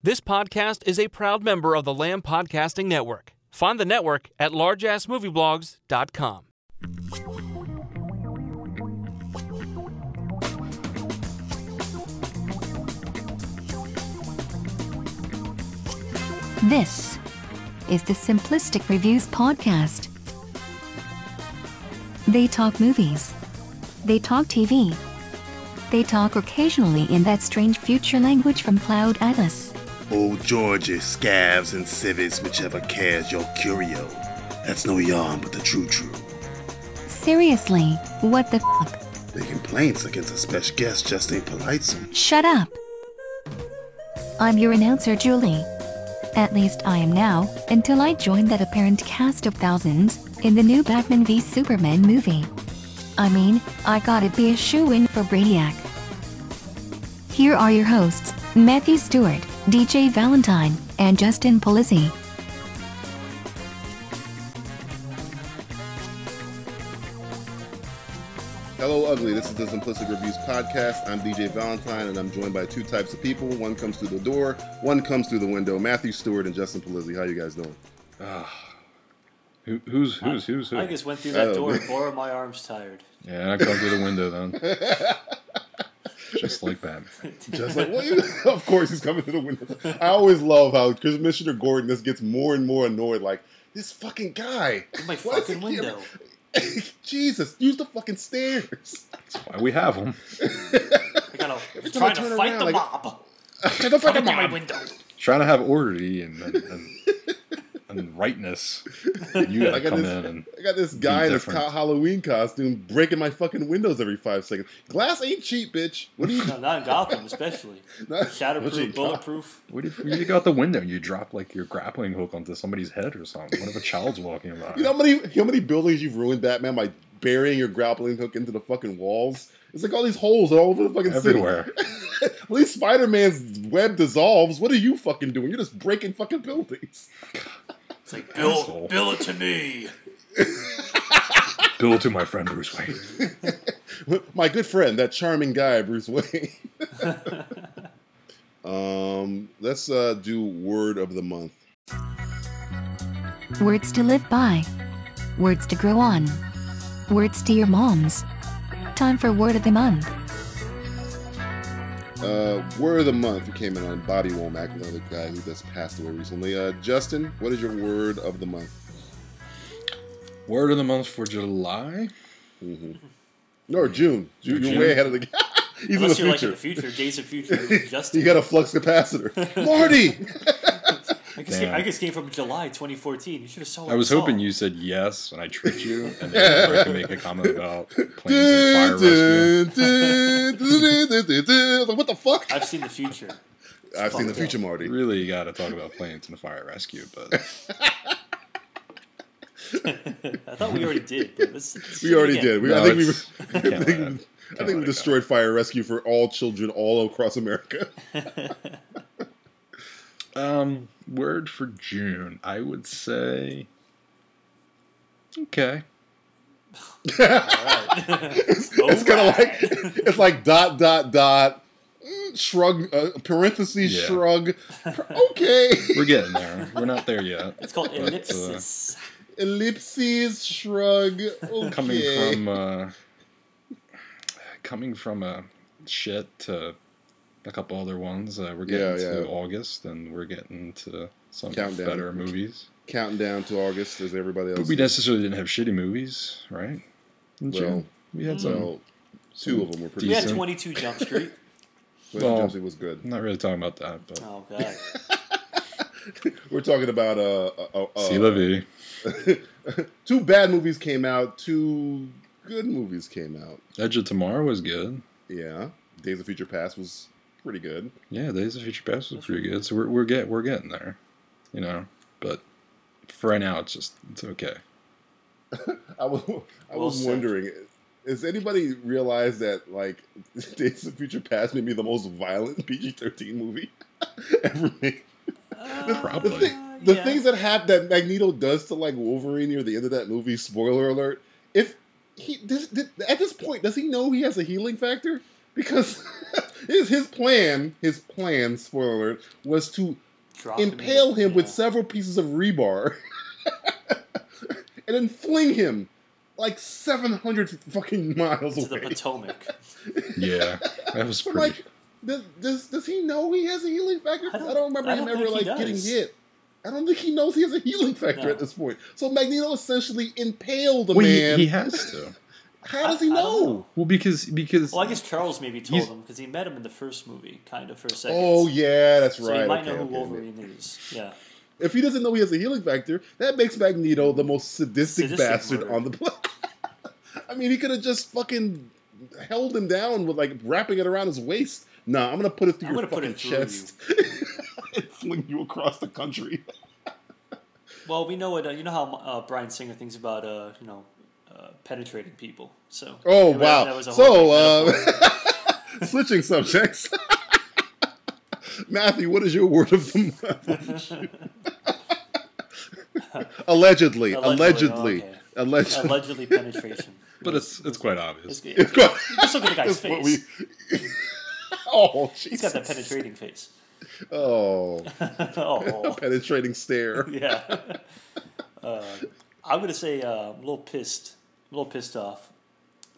This podcast is a proud member of the Lamb Podcasting Network. Find the network at largeassmovieblogs.com. This is the Simplistic Reviews Podcast. They talk movies. They talk TV. They talk occasionally in that strange future language from Cloud Atlas. Old Georgia, scavs, and civets, whichever cares your curio. That's no yarn but the true true. Seriously, what the fuck? The complaints against a special guest just ain't polite. some- Shut up! I'm your announcer, Julie. At least I am now, until I join that apparent cast of thousands in the new Batman v Superman movie. I mean, I gotta be a shoe in for Brainiac. Here are your hosts Matthew Stewart, DJ Valentine, and Justin Polizzi. Hello, ugly. This is the Simplistic Reviews podcast. I'm DJ Valentine, and I'm joined by two types of people. One comes through the door, one comes through the window. Matthew Stewart and Justin Polizzi. How you guys doing? Ah. Who, who's who's who's who? I just went through that Oh. door. Boy, my arms tired. Yeah, I come through the window then. Just like that. Just like, well, you, of course, he's coming to the window. I always love how Commissioner Gordon just gets more and more annoyed. Like this fucking guy. My fucking he keep- window. Jesus, use the fucking stairs. That's why we have them? I gotta Every time trying I to fight around, the like- mob. Get the fucking Come into my window. Trying to have orderly and and, and, and rightness. And you I gotta got come this- in and I got this guy in this different. co- Halloween costume breaking my fucking windows every five seconds. Glass ain't cheap, bitch. What are you? No, not in Gotham, especially. Not- Shatterproof, bulletproof. what if you go out the window and you drop like your grappling hook onto somebody's head or something? What if a child's walking by? You know how many how many buildings you've ruined, Batman, by burying your grappling hook into the fucking walls? It's like all these holes all over the fucking Everywhere. city. At least Spider Man's web dissolves. What are you fucking doing? You're just breaking fucking buildings. It's like, bill, Asshole. bill it to me. Bill to my friend Bruce Wayne. My good friend, that charming guy, Bruce Wayne. um, let's uh, do word of the month. Words to live by. Words to grow on. Words to your moms. Time for word of the month. Uh, word of the month who came in on Bobby Womack, another guy who just passed away recently. Uh, Justin, what is your word of the month? Word of the month for July. Mm-hmm. No, or June. June. You're June? way ahead of the game. He's Unless in you're the like in the future, days of future. Justin. you got a flux capacitor, Marty. I guess, Damn. I guess came from July 2014. You should have saw. what I was you hoping you said yes, and I tricked you, and then I could make a comment about planes and fire rescue. Like, what the fuck? I've seen the future. I've seen the fucked up. future, Marty. Really got to talk about planes and fire rescue, but I thought we already did. But let's, let's We already again. did. We, No, I think we, it's- I think, I think we destroyed fire rescue for all children all across America. Um, word for June, I would say. Okay. All right. it's kind of like it's like dot dot dot mm, shrug uh, parentheses Yeah. shrug. Okay, We're getting there. We're not there yet. It's called But, uh, ellipsis. ellipses shrug. Okay. coming from uh, coming from a shit to a couple other ones. Uh, we're getting Yeah, to yeah. August, and we're getting to some Countdown. better movies. counting down to August as everybody else. But we necessarily didn't have shitty movies, right? In Well, June? we had some. well, two of them were pretty. We had 22 Jump Street. But Well- Jonesy was good. I'm not really talking about that, but Oh god. We're talking about uh, uh, uh, See La Vie. two bad movies came out. Two good movies came out. Edge of Tomorrow was good. Yeah, Days of Future Past was pretty good. Yeah, Days of Future Past was pretty good. So we're we're get we're getting there, you know. But for right now, it's just it's okay. I was I Well was said. wondering, has anybody realized that like Days of Future Past may be the most violent PG thirteen movie ever made? The, Probably. thing- the yeah. things that happen that Magneto does to like Wolverine near the end of that movie. Spoiler alert! If he this, this, at this point does he know he has a healing factor? Because his his plan, his plan, spoiler alert, was to Drop impale the- him with several pieces of rebar and then fling him like 700 fucking miles to the. Potomac. Yeah, that was pretty. like, does, does does he know he has a healing factor? I I don't- don't, remember I him don't ever think he like getting hit. I don't think he knows he has a healing factor No. at this point. So Magneto essentially impaled the well, he, man. he has to. How does he I- I know? know. Well, because because Well, I guess Charles maybe told He's- him because he met him in the first movie, kind of for a second. Oh yeah, that's so right. he might Okay, know who okay. Wolverine is. Yeah, If he doesn't know he has a healing factor, that makes Magneto the most sadistic, Sadistic bastard murder. on the planet. I mean, he could have just fucking held him down with like wrapping it around his waist. Nah, I'm gonna put it through I'm your gonna put fucking it through chest and fling you across the country. Well, we know it. Uh, you know how uh, Bryan Singer thinks about uh, you know uh, penetrating people. So Oh that- wow! that was a so, uh, switching subjects. Matthew, what is your word of the month? allegedly, Allegedly, allegedly, oh, okay. allegedly. allegedly penetration. but it's it's quite obvious. It's- It's got- Just look at the guy's face. we- oh, Jesus. He's got that penetrating face. Oh, oh, penetrating stare. yeah. Uh, I'm gonna say uh, I'm a little pissed. I'm a little pissed off.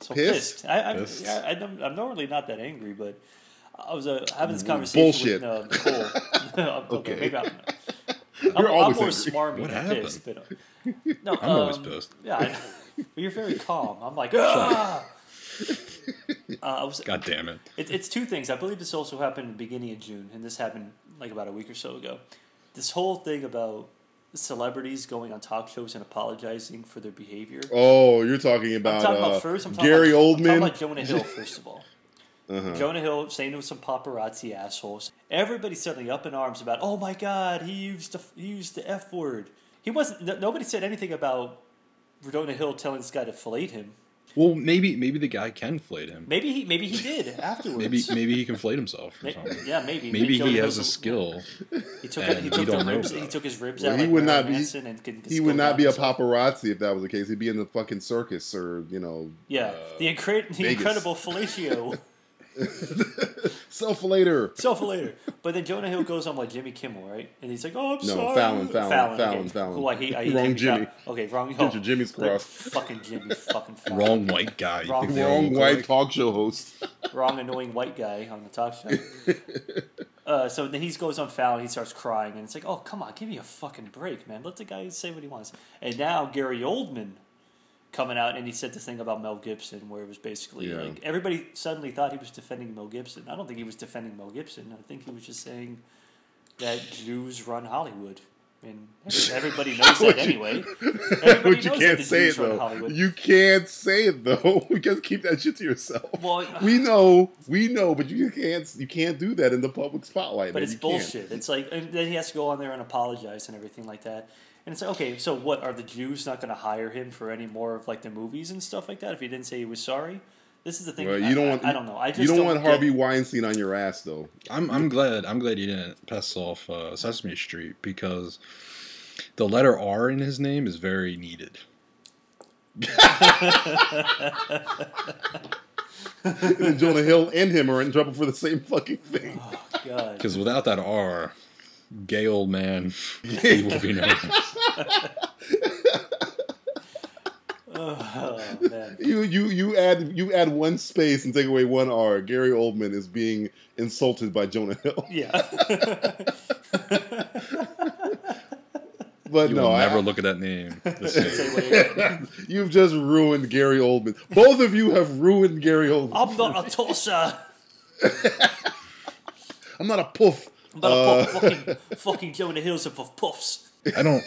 So Pissed? pissed. I, I'm, Pissed. I, I, I'm I'm normally not that angry, but I was uh, having this conversation Bullshit. with uh, Nicole. okay, Okay. maybe I'm. You're I'm, I'm always more angry. smarmy What than happened? pissed, but uh, no, I'm always um, pissed. Yeah, I but you're very calm. I'm like, ah. Uh, I was, God damn it! it, it's two things. I believe this also happened in the beginning of June, and this happened like about a week or so ago. This whole thing about celebrities going on talk shows and apologizing for their behavior. Oh, you're talking I'm about, talking uh, about first. I'm talking Gary about, I'm Oldman. talking about Jonah Hill first of all. Uh-huh. Jonah Hill saying to some paparazzi assholes. Everybody's suddenly up in arms about, oh my god, he used the he used the f word. He wasn't. No, nobody said anything about Jonah Hill telling this guy to fillet him. Well, maybe maybe the guy can flate him. Maybe he maybe he did afterwards. Maybe maybe he can flate himself or something. yeah, maybe. Maybe Jonah he Hill's has a a- skill. He took and he took the don't know ribs. He took his ribs Well, out. he like would not Marilyn be- and could, could He would not be a himself. paparazzi if that was the case. He'd be in the fucking circus or, you know, Yeah, uh, the, incre- the incredible fellatio. self later. Self later. But then Jonah Hill goes on like Jimmy Kimmel, right? And he's like, "Oh, I'm No, sorry." Fallon, Fallon, Fallon, okay. Fallon. Who I hate. I hate Wrong Jimmy. Jimmy. Okay, wrong. Get your Jimmy's like. Fucking Jimmy. Fucking Fallon. Wrong white guy. Wrong- think they all Wrong white alike? talk show host. wrong annoying white guy on the talk show. uh, so then he goes on Fallon, he starts crying, and it's like, oh come on, give me a fucking break, man. Let the guy say what he wants. And now Gary Oldman coming out and he said this thing about Mel Gibson, where it was basically Yeah. like everybody suddenly thought he was defending Mel Gibson. I don't think he was defending Mel Gibson. I think he was just saying that Jews run Hollywood. And everybody knows that anyway. Everybody but you can't say Jews it though. You can't say it though. You gotta keep that shit to yourself. Well, we know, we know, but you can't. You can't do that in the public spotlight. But man. it's You can't. bullshit. It's like, and then he has to go on there and apologize and everything like that. And it's like, okay, so what? Are the Jews not going to hire him for any more of like the movies and stuff like that if he didn't say he was sorry? This is the thing. Well, I- you don't I, want. I, don't know. I just you don't, want get- Harvey Weinstein on your ass though. I'm I'm glad I'm glad he didn't pass off uh, Sesame Street because the letter R in his name is very needed. And Jonah Hill and him are in trouble for the same fucking thing. God. Because without that R, gay old man, he will be known. Oh man. You you you add you add one space and take away one R. Gary Oldman is being insulted by Jonah Hill. Yeah. But You no, will I, never look at that name. the same. Say what you- you've just ruined Gary Oldman. Both of you have ruined Gary Oldman. I'm not a tosser. I'm not a poof. I'm not Uh, a puff, fucking fucking Jonah Hills of puff puffs. I don't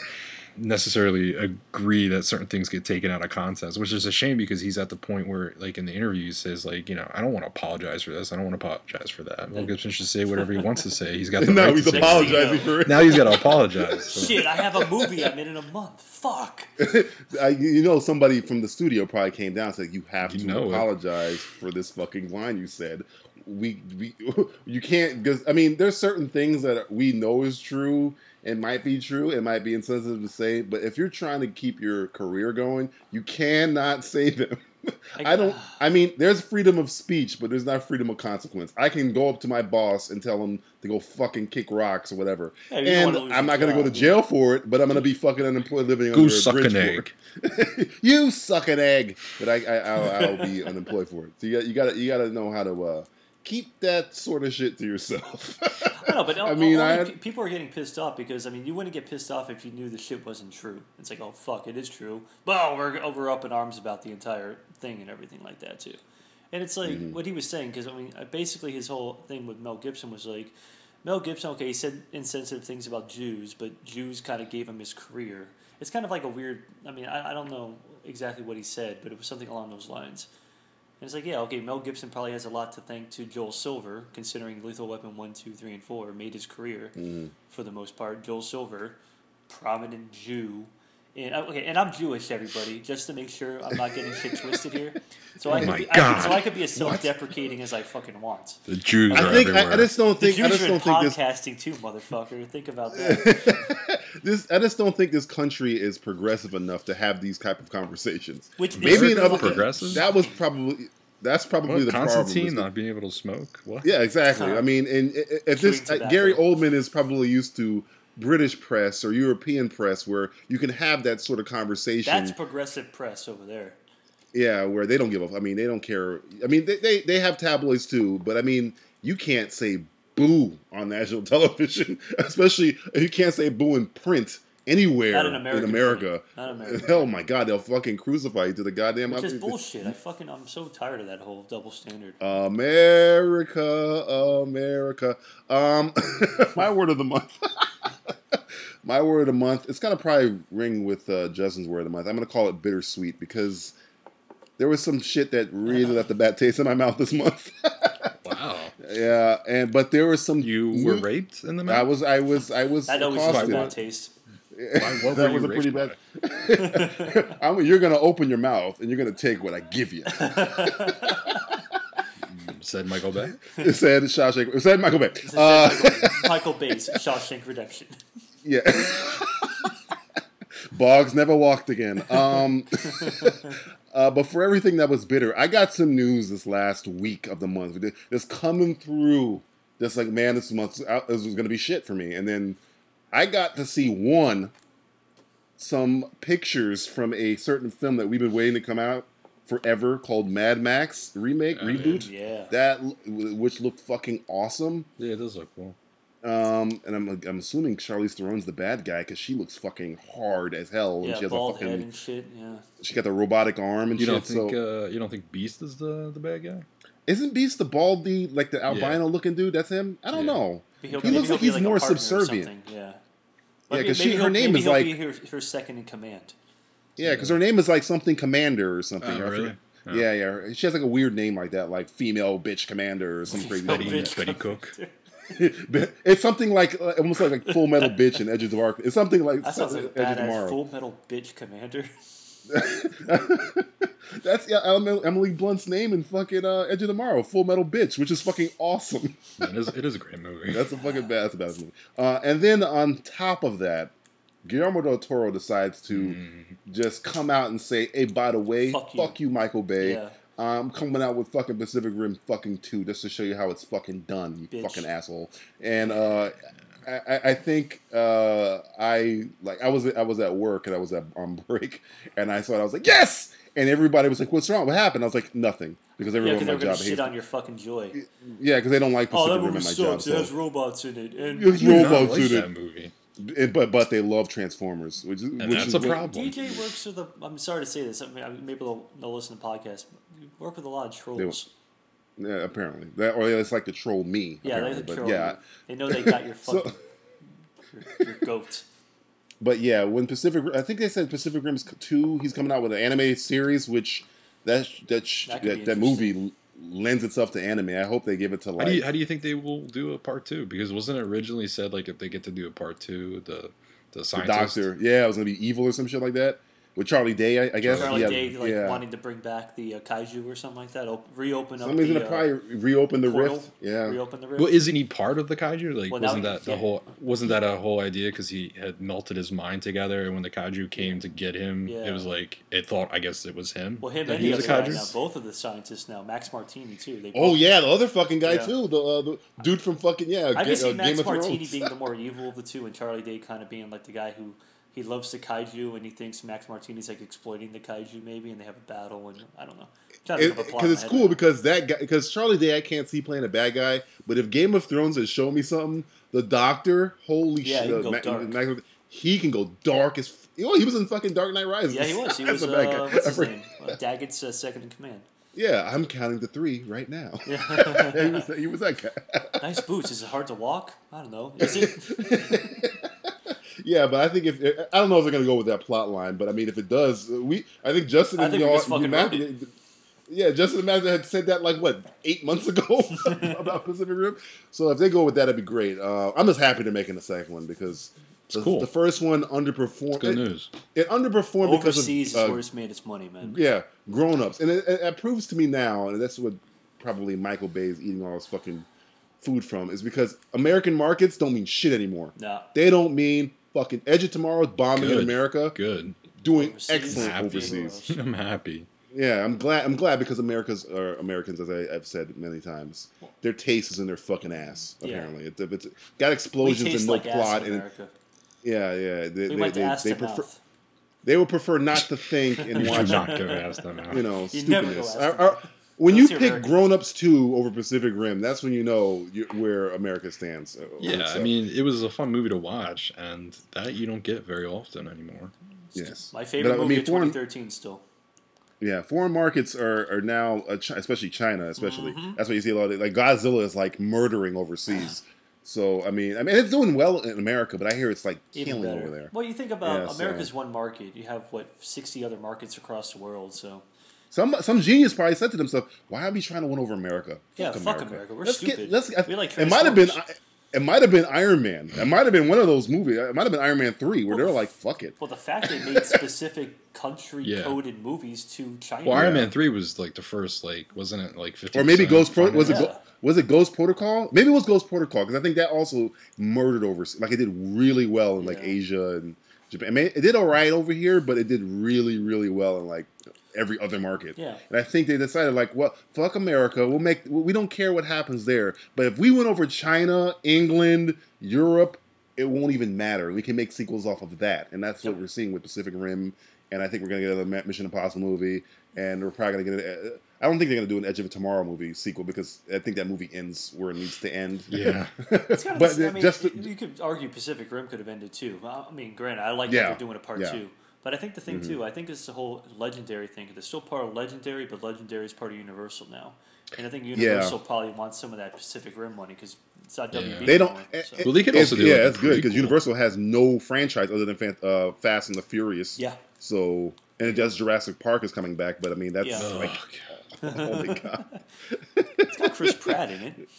necessarily agree that certain things get taken out of context, which is a shame because he's at the point where, like in the interview, he says, like, you know, I don't want to apologize for this. I don't want to apologize for that. Mel Gibson should say whatever he wants to say. He's got the now right he's to say apologizing for it. Now he's got to apologize. So- Shit, I have a movie I'm in in a month. Fuck. I, you know, somebody from the studio probably came down and said, "You have You to know it. apologize for this fucking line you said." We, we, you can't because I mean, there's certain things that we know is true. It might be true. It might be insensitive to say, but if you're trying to keep your career going, you cannot say them. I don't. I mean, there's freedom of speech, but there's not freedom of consequence. I can go up to my boss and tell him to go fucking kick rocks or whatever, Yeah, and I'm not going to go to jail for it. But I'm going to be fucking unemployed living Go under a suck bridge an for it. you suck an egg, but I, I I'll, I'll be unemployed for it. So you got you got to you got to know how to uh, keep that sort of shit to yourself. I know, but I mean, I had- people are getting pissed off because I mean, you wouldn't get pissed off if you knew the shit wasn't true. It's like, oh fuck, it is true. Well, we're we're up in arms about the entire thing and everything like that too. And it's like Mm-hmm. what he was saying because I mean, uh, basically his whole thing with Mel Gibson was like, Mel Gibson, okay, he said insensitive things about Jews, but Jews kind of gave him his career. It's kind of like a weird. I mean, I, I don't know exactly what he said, but it was something along those lines. And it's like, yeah, okay, Mel Gibson probably has a lot to thank to Joel Silver, considering Lethal Weapon 1, 2, 3, and 4 made his career mm-hmm. for the most part. Joel Silver, prominent Jew. And, uh, okay, and I'm Jewish, everybody, just to make sure I'm not getting shit twisted here. So I could my be, I so I could be as self-deprecating as I fucking want. The Jews I are think everywhere. I, I just don't The think I Jews just are in don't think this podcasting too, motherfucker. Think about that. this I just don't think this country is progressive enough to have these type of conversations. Which Maybe is in other Progressive? That was probably that's probably What, the Constantine problem. not being able to smoke? What? Yeah, exactly. Huh. I mean, and i- i- if this uh. Gary Oldman is probably used to British press or European press where you can have that sort of conversation. That's progressive press over there. yeah, where they don't give a. I mean, they don't care. I mean, they, they they have tabloids too, but I mean, you can't say boo on national television, especially you can't say boo in print anywhere Not in American America. print. Not American Oh my God, they'll fucking crucify you to the goddamn. Which is bullshit. I fucking I'm so tired of that whole double standard. America, America. Um, my word of the month. my word of the month. It's gonna probably ring with uh, Justin's word of the month. I'm gonna call it bittersweet because there was some shit that really left a bad taste in my mouth this month. Wow. yeah, and but there was some. You were raped in the mouth? I was. I was. I was. That always has a accosted. bad taste. Why, what that was a pretty bad. I mean, you're gonna open your mouth and you're gonna take what I give you. Said Michael Bay. It said Shawshank. It said Michael Bay. This is Uh, Michael, Michael Bay's Shawshank Redemption. Yeah. Boggs never walked again. Um, uh, but for everything that was bitter, I got some news this last week of the month. It's coming through. Just like, man, this month this was going to be shit for me. And then I got to see one, some pictures from a certain film that we've been waiting to come out forever called Mad Max remake, Oh, reboot. Yeah. That, which looked fucking awesome. Yeah, it does look cool. Um, and I'm I'm assuming Charlize Theron's the bad guy because she looks fucking hard as hell. and she has bald a head fucking and shit. Yeah. she got the robotic arm and You shit. don't think so uh, you don't think Beast is the the bad guy? isn't Beast the baldy like the albino looking dude? That's him. I don't Yeah. know. He'll- He looks like he's a more subservient. Yeah. Yeah, 'cause because she- her name maybe is like- be her, her second in command. Yeah, because her name is like something Commander or something. Oh, really? Oh. Yeah, yeah. She has like a weird name like that, like female bitch commander or some crazy. Female name. Betty Cook. it's something like uh, almost like like Full Metal Bitch and Edges of Tomorrow. It's something like That sounds like Edge of Tomorrow. full metal bitch commander. That's yeah, Emily Emily Blunt's name in fucking uh, Edge of Tomorrow, Full Metal Bitch, which is fucking awesome. it, is, it is a great movie. That's a fucking bad, that's a bad movie. Uh, and then on top of that, Guillermo del Toro decides to just come out and say, "Hey, by the way, Fuck fuck you." you, Michael Bay. Yeah. I'm coming out with fucking Pacific Rim fucking two, just to show you how it's fucking done, you Bitch. fucking asshole." And uh, I, I- I think uh, I like I was I was at work and I was at on break, and I saw it. I was like, "Yes!" And everybody was like, "What's wrong? What happened?" I was like, "Nothing," because everyone because at my job shit hates. on your fucking joy. Yeah, because they don't like Oh, Pacific that Rim movie in my job. sucks. It has robots in it, and It's I do not robots in that it. movie. And- but but they love Transformers, which is And which that's is a problem. DJ works with a. I'm sorry to say this. I mean, maybe they'll, they'll listen to podcasts. You work with a lot of trolls. Yeah, apparently that or it's like to troll me. Yeah, they apparently, troll. but yeah. They know they got your So- fucking your, your goat. but yeah, when Pacific, I think they said Pacific Rim's two. He's coming out with an animated series, which that that That that, that movie lends itself to anime. I hope they give it to How like. do you how do you think they will do a part two? Because wasn't it originally said like if they get to do a part two, the the the scientist? doctor, yeah, it was gonna be evil or some shit like that. With Charlie Day, I, I guess. Charlie yeah, Day like yeah. wanting to bring back the uh, kaiju or something like that. Op- reopen up. Somebody's the, gonna uh, probably reopen the portal. rift. Yeah. Reopen the rift. Well, isn't he part of the kaiju? Like, Well, wasn't he- that the yeah. whole? Wasn't that a whole idea? Because he had melted his mind together, and when the kaiju came to get him, Yeah. it was like it thought. I guess it was him. well, him and the other guy kaiju? now, both of the scientists now, Max Martini too. They Oh yeah, the other fucking guy Yeah. too. The, uh, the dude from fucking yeah. I Ga- can see uh, Max Game of Martini Thrones. being the more evil of the two, and Charlie Day kind of being like the guy who he loves the kaiju and he thinks Max Martini's like exploiting the kaiju maybe, and they have a battle and I don't know. Trying to think of a plot because it's cool because that guy because Charlie Day I can't see playing a bad guy, but if Game of Thrones has shown me something, the Doctor, holy Yeah, he shit, can go Ma-. Max- he can go dark as. f- Oh, he was in fucking Dark Knight Rises. yeah, he was. He was. a bad Uh, guy. what's his name? Uh, Daggett's uh, second in command. Yeah, I'm counting to three right now. Yeah. he, was, he was that guy. nice boots. Is it hard to walk? I don't know. Is it? yeah, but I think if I don't know if they're gonna go with that plot line, but I mean, if it does, we I think Justin I and think you we all, just you Matt- yeah, Justin and Matt had said that like what eight months ago about Pacific Rim. So if they go with that, it'd be great. Uh, I'm just happy they're making the second one because the, cool. the first one underperformed. Good it, news. It underperformed Overseas because of is uh, where it's made its money, man. yeah, grown ups, and it, it, it proves to me now, and that's what probably Michael Bay is eating all his fucking food from, is because American markets don't mean shit anymore. No. They don't mean fucking Edge of Tomorrow is bombing in America, Good. doing Overseas. excellent Happy. overseas. I'm happy. Yeah, I'm glad. I'm glad because America's or Americans, as I, I've said many times, their taste is in their fucking ass. Yeah. Apparently, it's, it's got We explosions taste and no like ass plot, in and America. yeah, yeah. They, We they, went to they, ass they to prefer mouth. they would prefer not to think and You watch not go ask them out. you know, You never go stupidness. ask Are- them. are- when Unless you you're pick American. Grown Ups 2 over Pacific Rim, that's when you know you, where America stands. uh, Yeah, what's I mean, it was a fun movie to watch, and that you don't get very often anymore. yes. My favorite But, I movie mean, of foreign, 2013 still. yeah, foreign markets are, are now, uh, Chi- especially China, especially. Mm-hmm. That's what you see a lot of. Like Godzilla is like murdering overseas. So I mean, I mean, it's doing well in America, but I hear it's like Even killing better. over there. Well, you think about Yeah, so- America's one market. You have what 60 other markets across the world. So Some some genius probably said to themselves, "Why are we trying to win over America? Yeah, fuck America. We're let's stupid. Get, let's, We like it might have been Transformers. it might have been Iron Man. It might have been one of those movies. It might have been Iron Man three, where Well, they're like, "Fuck it." well, the fact they made specific country Yeah. coded movies to China. Well, Iron Man three was like the first, like wasn't it like fifty? Or maybe Ghost Pro- was it Yeah. Go- was it Ghost Protocol? Maybe it was Ghost Protocol because I think that also murdered over like it did really well in like Yeah. Asia and Japan. I mean, it did all right over here, but it did really really well in like every other market. Yeah. And I think they decided like, well, fuck America. We'll make we don't care what happens there, but if we went over China, England, Europe, it won't even matter. We can make sequels off of that, and that's what we're seeing with Pacific Rim. And I think we're gonna get another Mission Impossible movie, and we're probably gonna get. A, I don't think they're gonna do an Edge of Tomorrow movie sequel because I think that movie ends where it needs to end. Yeah. It's kind of, but I mean, just you could argue Pacific Rim could have ended too. I mean, granted, I like Yeah. that they're doing a part Yeah. two. But I think the thing Mm-hmm. too, I think it's the whole legendary thing. They're still part of legendary, but legendary is part of Universal now. And I think Universal probably wants some of that Pacific Rim money because it's not Yeah. WB. They don't. anymore, so. Well, they could it's- also do, yeah, like, that's good because prequel. Universal has no franchise other than uh, Fast and the Furious. Yeah. So and it does Jurassic Park is coming back, but I mean that's Yeah. like, oh my god. It's got Chris Pratt in it.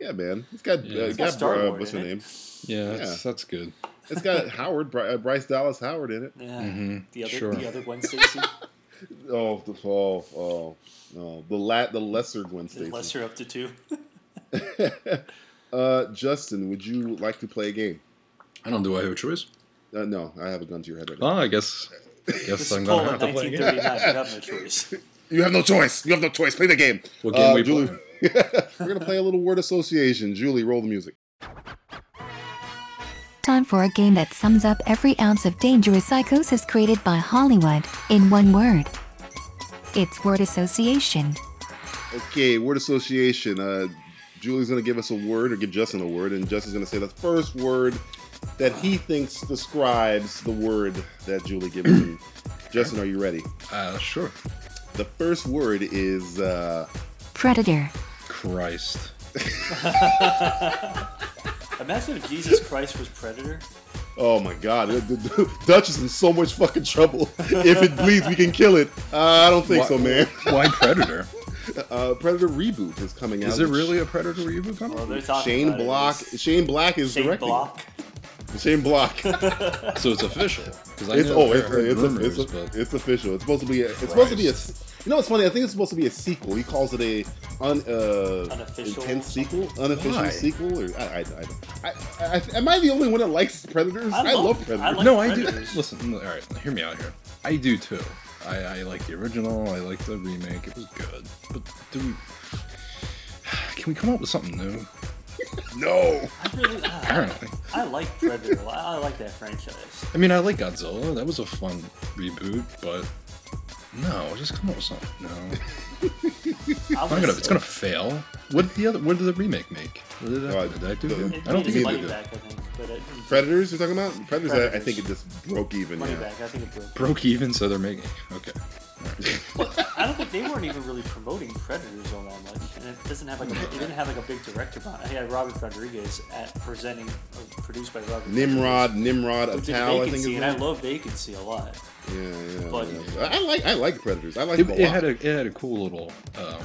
Yeah, man. It's got, Yeah. uh, It's got got, Star uh, Lord what's in her name? Yeah, that's, Yeah. that's good. It's got Howard, Bry- uh, Bryce Dallas Howard in it. Yeah. Mm-hmm. The other, sure. the other Gwen Stacy, Oh, the oh, oh, no, the la- the lesser Gwen Stacy. lesser up to two. Uh, Justin, would you like to play a game? I don't. Do I have a choice? Uh, no, I have a gun to your head right Well. I guess. Guess I'm gonna have to play a game. You have no choice. You have no choice. You have no choice. Play the game. What game Uh, we Julie, We're gonna play a little word association. Julie, roll the music. Time for a game that sums up every ounce of dangerous psychosis created by Hollywood in one word. It's word association. Okay, word association. Uh, Julie's gonna give us a word or give Justin a word, and Justin's gonna say the first word that he thinks describes the word that Julie gives him. Justin, are you ready? Uh, sure. The first word is uh, Predator. Christ. Imagine if Jesus Christ was Predator. oh my god, the- the- Dutch is in so much fucking trouble. if it bleeds, we can kill it. Uh, I don't think Why- so, man. Why Predator? Uh, Predator reboot is coming out. Is it really a Predator reboot coming? Well, they're talking Shane about it. Block? It's Shane Black is Shane directing. it. Block. Shane Block. So it's official. It's oh, it's heard it's, rumors, it's, but it's official. It's supposed to be. A, it's supposed to be a. You know what's funny? I think it's supposed to be a sequel. He calls it a un, uh, Unofficial intense sequel, unofficial Why? sequel, or I, I, I, don't- I, I, I, am I the only one that likes Predators? I, love, Predators. I like no, I do. Listen, all right, hear me out here. I do too. I, I like the original. I like the remake. It was good. But do we? Can we come up with something new? no, I really, ah, Apparently. I like Predator. I, I like that franchise. I mean, I like Godzilla. That was a fun reboot, but no, just come up with something. No, I'm it's not gonna. It's gonna fail. What did the other? What did the remake make? What did that, Uh, did that do? the- good? It I don't think his it money did. good. back, I think. But it, Predators. You're talking about Predators? I, I think it just broke even. money yeah. back. I think it broke. Broke even, so they're making. Okay. I don't think they weren't even really promoting Predators all that much, and it doesn't have like a, it didn't have like a big director behind. it. He had Robert Rodriguez at presenting, uh, produced by Robert. Nimrod, Nimrod Rodriguez, who did Antal, I think. Vacancy, Is and I love Vacancy a lot. Yeah, yeah, But- yeah. I I like I like Predators. I like It, them it had a it had a cool little um,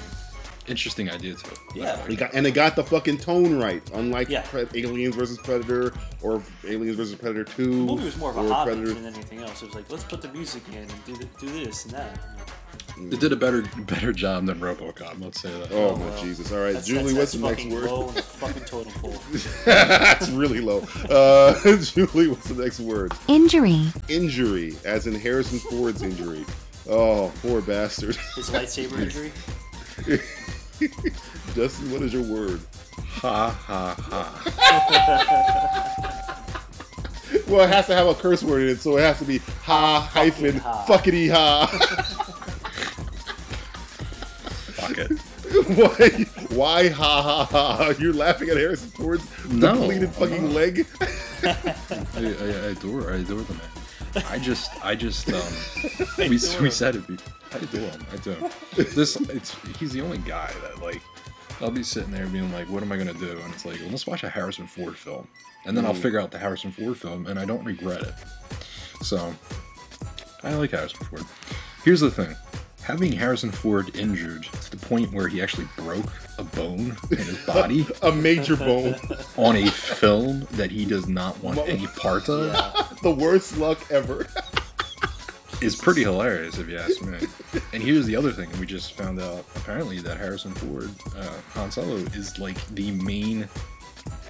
interesting idea to it. Yeah. They got, and they got the fucking tone right, unlike Yeah. Pre- Aliens versus Predator or Aliens versus Predator Two. The movie was more of a or hobby Predator. than anything else. It was like let's put the music in and do the, do this and that. It did a better better job than RoboCop. Let's say that. Oh, Oh, my well. Jesus! All right, That's, Julie, that's, what's that's the next word? low fucking totem pole. That's really low. Uh, Julie, what's the next word? Injury. Injury, as in Harrison Ford's injury. Oh, poor bastard. His lightsaber injury. Justin, what is your word? Ha ha ha. Well, it has to have a curse word in it, so it has to be ha hyphen ha. fuckity ha. Fuck it. why? Why ha ha ha? You're laughing at Harrison Ford's No, depleted fucking leg. I, I, I adore I adore the man. I just I just um we, we said it. before. I do him. I do. him. This it's he's the only guy that like I'll be sitting there being like, what am I gonna do? And it's like, well, let's watch a Harrison Ford film, and then I'll figure out the Harrison Ford film, and I don't regret it. So I like Harrison Ford. Here's the thing. Having Harrison Ford injured to the point where he actually broke a bone in his body A major bone. on a film that he does not want any part of Yeah. the worst luck ever. is pretty hilarious if you ask me. And here's the other thing: we just found out apparently that Harrison Ford, uh, Han Solo, is like the main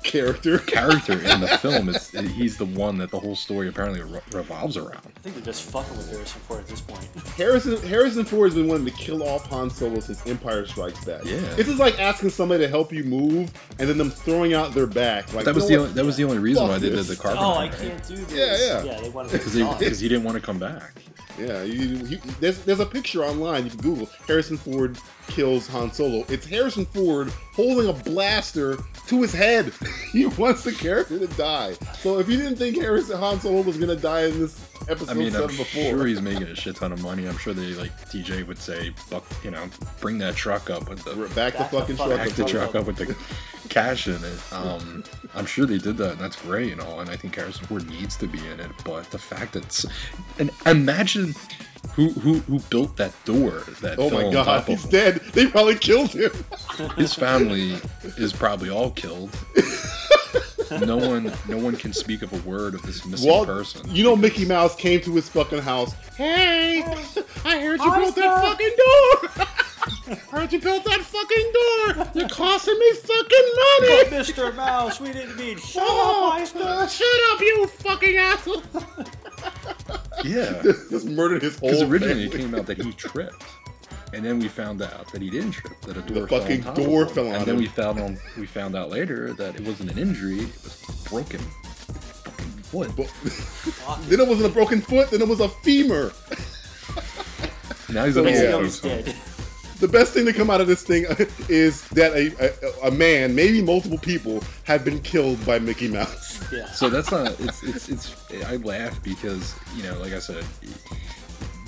Character. character in the film. It's he's the one that the whole story apparently re- revolves around. I think they're just fucking with Harrison Ford at this point. Harrison Harrison Ford has been wanting to kill off Han Solo since Empire Strikes Back. Yeah. This is like asking somebody to help you move and then them throwing out their back. Like That was you the only, that was the only reason Fuck why they did the carbon. oh, I right? can't do this. Yeah, yeah. Yeah, they wanted Because to he, because he didn't want to come back. Yeah, you, you, there's there's a picture online you can Google Harrison Ford kills Han Solo. It's Harrison Ford holding a blaster to his head. he wants the character to die. So if you didn't think Harrison Han Solo was gonna die in this episode I mean, seven I'm before, sure he's making a shit ton of money. I'm sure they like TJ would say, "Buck, you know, bring that truck up with the back, the Back the fucking fuck- truck. back up. the truck up with the cash in it. Um, I'm sure they did that, and that's great and all. And I think Harrison Ford needs to be in it. But the fact that, and imagine who who who built that door that Oh my god, he's him. dead. They probably killed him. His family is probably all killed. No one, no one can speak of a word of this missing Walt, person. you know Mickey Mouse came to his fucking house. Hey, I heard you built that fucking door. I heard you built that fucking door. You're costing me fucking money. Mr. Mouse, we didn't mean shut Oh, up, Meister. shut up, you fucking asshole. Yeah, Just murdered his whole because originally it came out that he tripped. And then we found out that he didn't trip, that a door fell fucking on top door of him. fell on And then him. we found on we found out later that it wasn't an injury; it was broken fucking foot. But- then it wasn't a broken foot. Then it was a femur. now he's So an yeah. You old he's dead. The best thing to come out of this thing is that a, a, a man, maybe multiple people, have been killed by Mickey Mouse. Yeah. So that's not. It's it's it's. I laugh because you know, like I said,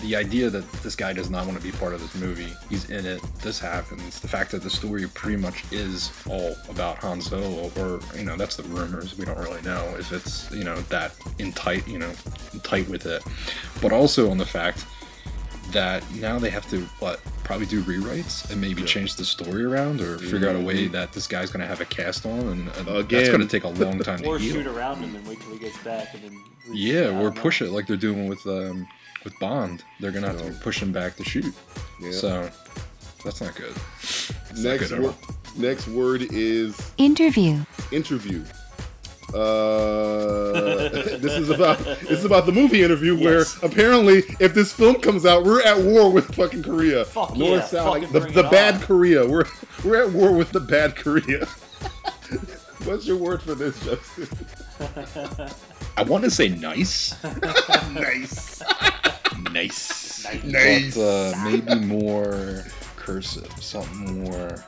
the idea that this guy does not want to be part of this movie. He's in it. This happens. The fact that the story pretty much is all about Han Solo, or you know, that's the rumors. We don't really know if it's you know that in tight, you know, tight with it. But also on the fact that now they have to what probably do rewrites and maybe change the story around or figure out a way that this guy's going to have a cast on, and, and that's going to take a long time to Or heal. shoot around him and wait till he gets back and then. Yeah, or don't push it like they're doing with um, with Bond. They're gonna have to push him back to shoot. Yeah. So that's not good. It's not Next, good at next word is Interview. interview. Uh, this is about this is about the movie interview where apparently if this film comes out, we're at war with fucking Korea. Fuck North, yeah, South, fucking the, the bad on. Korea. We're we're at war with the bad Korea. What's your word for this, Justin? I want to say nice, nice. nice, Nice. but uh, maybe more cursive, something more.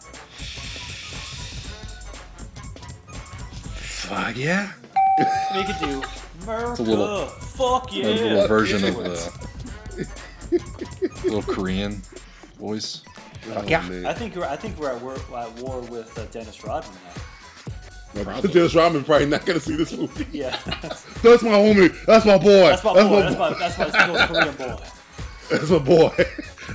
Fuck yeah! We could do America. little- Fuck yeah. A little version of the little Korean voice. Oh, yeah. man. I think we're I think we're at war, at war with uh, Dennis Rodman now. Probably. Dennis Rodman probably not gonna see this movie. Yeah, That's my homie. That's my boy. that's my boy. That's my that's my North Korean boy. That's my boy.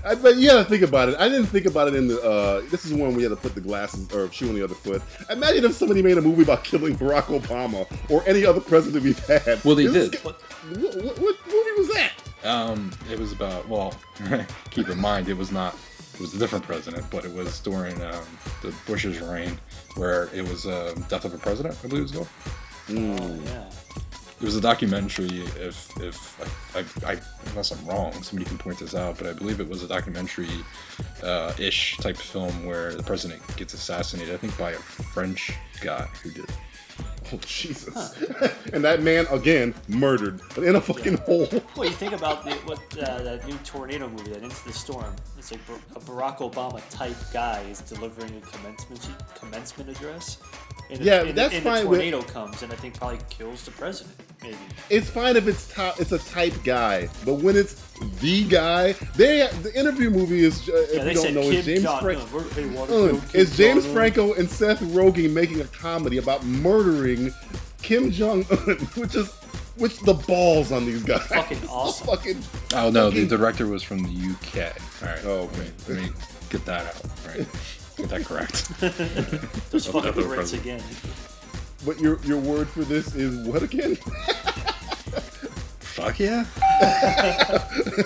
I, but you gotta think about it. I didn't think about it in the. Uh, this is when we had to put the glasses or shoe on the other foot. Imagine if somebody made a movie about killing Barack Obama or any other president we've had. Well, they This did. is- What, what, what movie was that? Um, it was about well, keep in mind it was not. It was a different president, but it was during um, the Bush's reign, where it was um, Death of a President, I believe it was called. Oh, yeah. It was a documentary. If if I, I, I unless I'm wrong, somebody can point this out, but I believe it was a documentary uh, ish type film where the president gets assassinated. I think by a French guy who did. Oh Jesus! and that man again murdered in a fucking hole. Well, you think about the, what uh, that new tornado movie, that Into the Storm. It's like a Barack Obama type guy is delivering a commencement commencement address. And Yeah, and, that's and fine a with- tornado comes and I think probably kills the president. Maybe. It's fine if it's top, it's a type guy, but when it's the guy, they the interview movie is uh, Yeah, if they you don't said know Kim is James Jong Franco. Un. We're- They want to Uh, kill is James Jong-un. Franco and Seth Rogen making a comedy about murdering Kim Jong Un, which is which the balls on these guys. Fucking awesome. fucking Oh no, the director was from the UK. All right. Oh, okay. Let me, let me get that out. Right. Get that correct. Those fucking Death of a Brits again. But your your word for this is what again? Fuck yeah.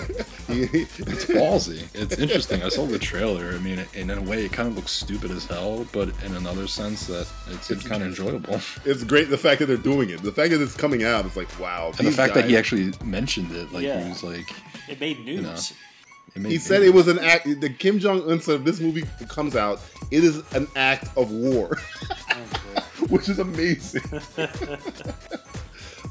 It's ballsy. It's interesting. I saw the trailer. I mean, in a way, it kind of looks stupid as hell, but in another sense, that it's, it's kind of enjoyable. it's great the fact that they're doing it. The fact that it's coming out, it's like wow. And the these fact that he actually mentioned it, like Yeah. he was like, It made news. know. it made He said it was an act. The Kim Jong Un said if this movie comes out, it is an act of war, Oh, which is amazing.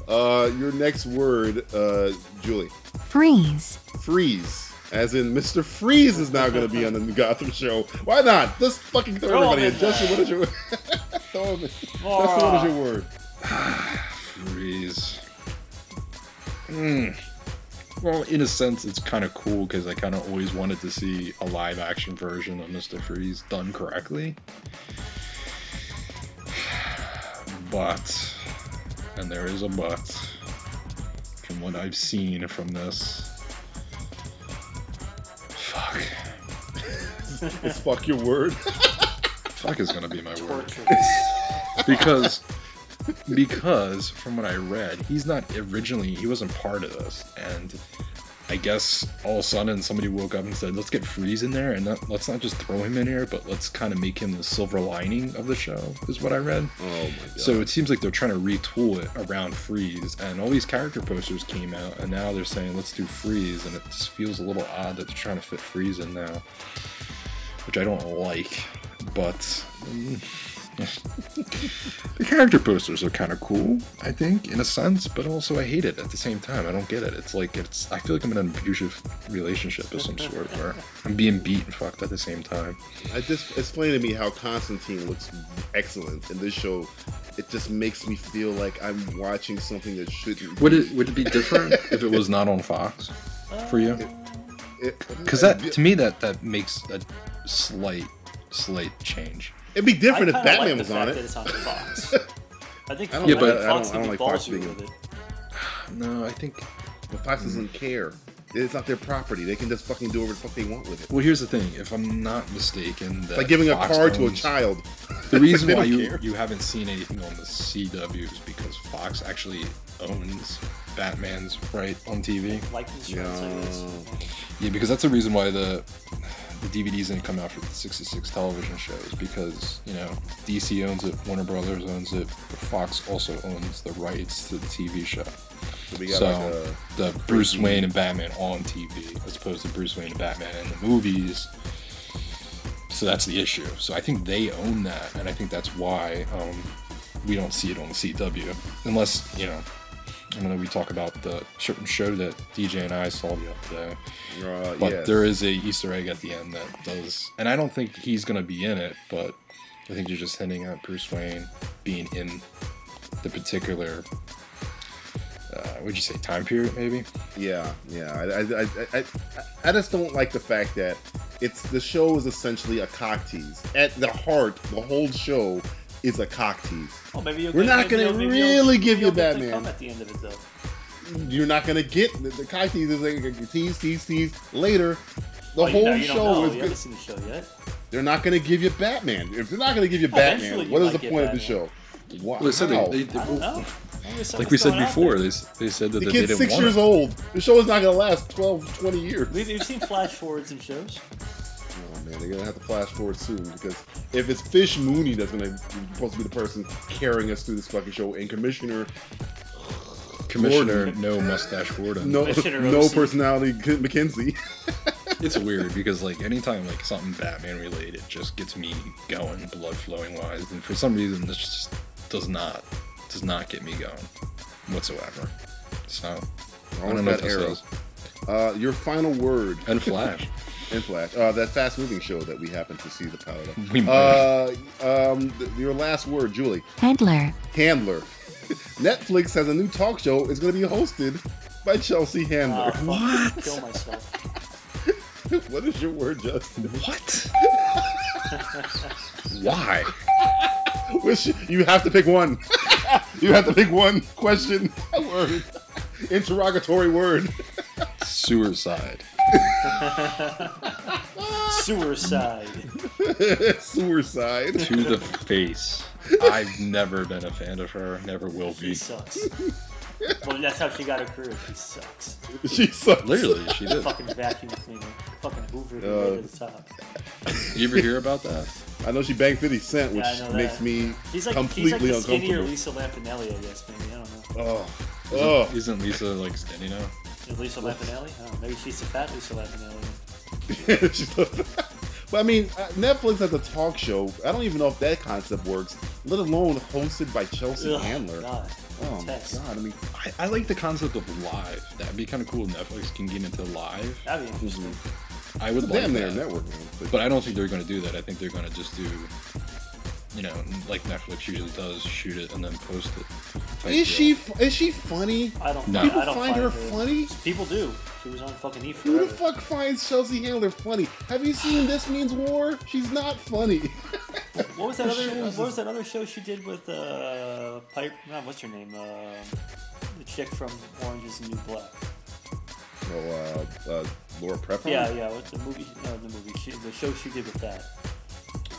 uh, your next word, uh, Julie, Freeze. freeze, as in Mr. Freeze is now going to be on the Gotham show. Why not? Just fucking throw Throw everybody in. in Justin, what is your throw him in. Justin, what is your word? freeze. Mm. Well, in a sense, it's kind of cool because I kind of always wanted to see a live action version of Mr. Freeze done correctly. But, and there is a but, from what I've seen from this, fuck. Is fuck your word? Fuck is gonna be my word. Because because from what I read, he's not originally he wasn't part of this, and I guess all of a sudden somebody woke up and said, "Let's get Freeze in there, and not, let's not just throw him in here, but let's kind of make him the silver lining of the show." Is what I read. Oh my god. So it seems like they're trying to retool it around Freeze, and all these character posters came out, and now they're saying let's do Freeze, and it just feels a little odd that they're trying to fit Freeze in now, which I don't like. But mm, character posters are kind of cool, I think, in a sense, but also I hate it at the same time. I don't get it. It's like it's. I feel like I'm in an abusive relationship of some sort, where I'm being beat and fucked at the same time. I just explain to me how Constantine looks excellent in this show. It just makes me feel like I'm watching something that shouldn't. Would it would it be different if it was not on Fox for you? Because Because that to me that that makes a slight slight change. It'd be different I if Batman like was the on fact that it. it's on Fox. I think I don't Yeah, but I don't- I don't like Fox ballsy being with it. No, I think But Fox doesn't hmm. care. It's not their property. They can just fucking do whatever the fuck they want with it. Well, here's the thing. If I'm not mistaken, that Like giving a Fox car to a child. The reason They why you, care. you haven't seen anything on the CW is because Fox actually owns Batman's right on TV. Likeness rights, I. Yeah, because that's the reason why the the DVDs didn't come out for the 66 television shows because you know DC owns it, Warner Brothers owns it, Fox also owns the rights to the TV show. So we got So like the Bruce Wayne and Batman on TV as opposed to Bruce Wayne and Batman in the movies. So that's the issue. So I think they own that, and I think that's why um, we don't see it on the CW, unless you know. I know. We talk about the certain show that DJ and I saw the other day, uh, but yes. there is a Easter egg at the end that does, and I don't think he's gonna be in it, but I think you're just hinting at Bruce Wayne being in the particular. Uh, would you say time period? Maybe. Yeah, yeah. I, I, I, I, I just don't like the fact that it's the show is essentially a cock tease. At the heart, the whole show is a cock tease. Oh, maybe you'll We're get- not gonna really you'll- give you you'll get to Batman. Come at the end of it though. You're not gonna get the, the cock tease is like a tease, tease, tease. Later, the Oh, you whole know- you show is. You good. haven't seen the show yet. They're not gonna give you Batman. If they're not gonna give you Eventually Batman, you what is the get point of the show? Wow. Well, they said they, they, they- I don't know. Maybe like we said before, they, they said that the they kid's didn't six want years it. old. The show is not gonna last 12, 20 years. We've, we've seen flash forwards in shows. Man, they're gonna have to flash forward soon because if it's Fish Mooney that's gonna be supposed to be the person carrying us through this fucking show, and Commissioner Commissioner Gordon. No Mustache Gordon. No No Personality McKenzie, It's weird because like anytime like something Batman related just gets me going, blood flowing wise, and for some reason this just does not does not get me going whatsoever. So I don't know that what this arrow. is. uh, your final word And Flash. in Flash, uh, that fast moving show that we happen to see the pilot of. We Uh, um, th- your last word, Julie. Handler. Handler. Netflix has a new talk show. It's going to be hosted by Chelsea Uh, Handler. fuck, Kill myself. what is your word, Justin? What? Why? Which you have to pick one. you have to pick one question, word, interrogatory word. Suicide. Suicide. Suicide. To the face. I've never been a fan of her, never will be. She sucks. Well, that's how she got her career. She sucks. She sucks. Literally, she did. Fucking vacuum cleaner. Fucking Hoover Uh, right to the top. You ever hear about that? I know she banged 50 Cent, which Yeah, I know makes that. me She's like completely she's like the skinnier uncomfortable. Lisa Lampanelli, I guess. Maybe I don't know. Oh, Isn't, oh. isn't Lisa like skinny now? Is Lisa Lampanelli? Oh, maybe she's the fat Lisa Lampanelli. She's- but I mean, uh, Netflix has a talk show. I don't even know if that concept works, let alone hosted by Chelsea Ugh, Handler. God. Oh my god! I mean, I, I like the concept of live. That'd be kind of cool. if Netflix can get into live. That'd be interesting. I would like damn that. near network. Man. But I don't think they're going to do that. I think they're going to just do, you know, like Netflix usually does, shoot it and then post it. Is type she f- is she funny? I don't. No. I People don't find her funny? People do. She was on fucking E Who the fuck finds Chelsea Handler funny? Have you seen This Means War? She's not funny. What was that other? show What was that other show she did with uh, Pipe? No, what's her name? Uh, the chick from Orange Is the New Black. oh, uh, uh, Laura Prepon? Yeah, yeah. What's the movie? No, the movie. She, the show she did with that.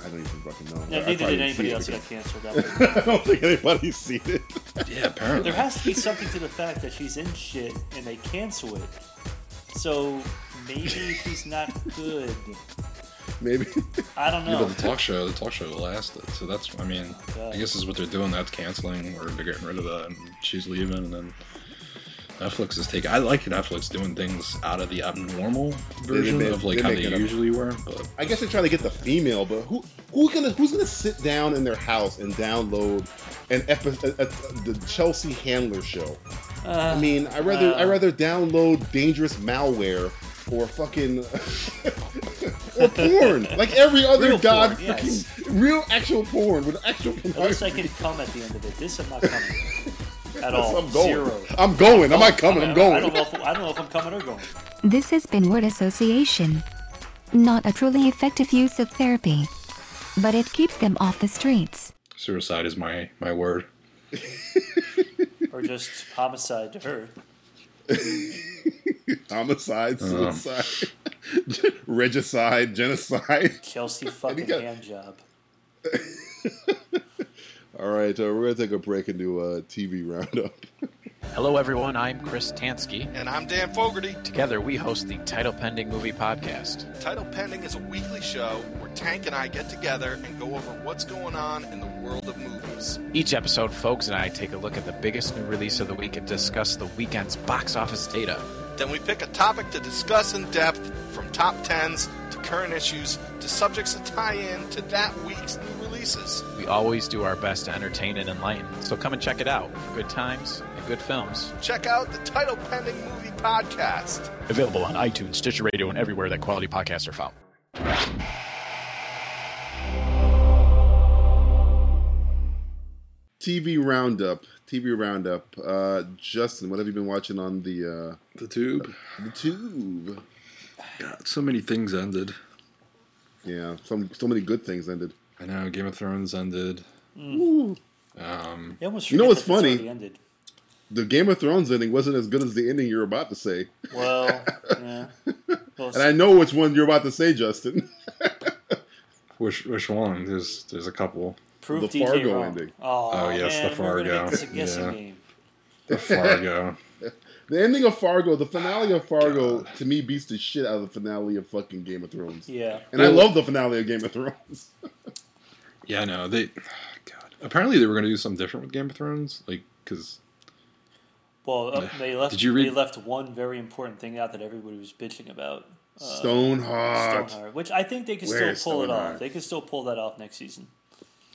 I don't even fucking know. Yeah, I neither did anybody else that because- got canceled. That I don't think anybody's seen it. Yeah, apparently. there has to be something to the fact that she's in shit and they cancel it. So maybe she's not good. Maybe. I don't Yeah, know. but the talk show, the talk show lasted. So that's, I mean, oh God. I guess is what they're doing. That's canceling or they're getting rid of that. And she's leaving, and then Netflix is taking. I like Netflix doing things out of the abnormal version they- of like they how they it a- usually were. But I guess they're trying to get the female, but who who gonna who's gonna sit down in their house and download an episode, the Chelsea Handler show? I mean, I rather I uh. rather download dangerous malware or fucking or porn, like every other Real god porn, fucking yes. real actual porn with actual. At least I can come at the end of it. This I'm not coming at all. I'm going. Zero. I'm going. I'm not coming. I'm I going. don't know if I don't know if I'm coming or going. This has been word association. Not a truly effective use of therapy. But it keeps them off the streets. suicide is my my word. Or just homicide to her. Homicide, Uh. suicide, regicide, genocide. Chelsea fucking got- hand job. All right, uh, we're gonna take a break and do a TV roundup. Hello, everyone. I'm Chris Tansky. And I'm Dan Fogarty. Together, we host the Title Pending Movie Podcast. Title Pending is a weekly show where Tank and I get together and go over what's going on in the world of movies. Each episode, folks and I take a look at the biggest new release of the week and discuss the weekend's box office data. Then we pick a topic to discuss in depth, from top tens to current issues to subjects that tie in to that week's new releases. We always do our best to entertain and enlighten, so come and check it out for good times and good films. Check out the Title Pending Movie Podcast. Available on iTunes, Stitcher Radio, and everywhere that quality podcasts are found. TV roundup. TV roundup. Uh, Justin, what have you been watching on the uh, The tube. the tube? God, so many things ended. Yeah, some so many good things ended. I know Game of Thrones ended. Ooh. Um, You, know what's funny? Ended. The Game of Thrones ending wasn't as good as the ending you're about to say, Well, yeah. Well, and I know which one you're about to say, Justin. which which one? There's there's a couple. prove the DJ Fargo wrong. ending. Oh, Oh, yes, the man, We're Fargo. make this a guessing Yeah. game. The Fargo. The ending of Fargo, the finale of Fargo, to me beats the shit out of the finale of fucking Game of Thrones. Yeah. And I love the finale of Game of Thrones. yeah, no, they. God, apparently they were going to do something different with Game of Thrones, like because Well, uh, they left. Did you read- They left one very important thing out that everybody was bitching about. Uh, Stoneheart. Stoneheart, which I think they can Where's still pull it off. They can still pull that off next season.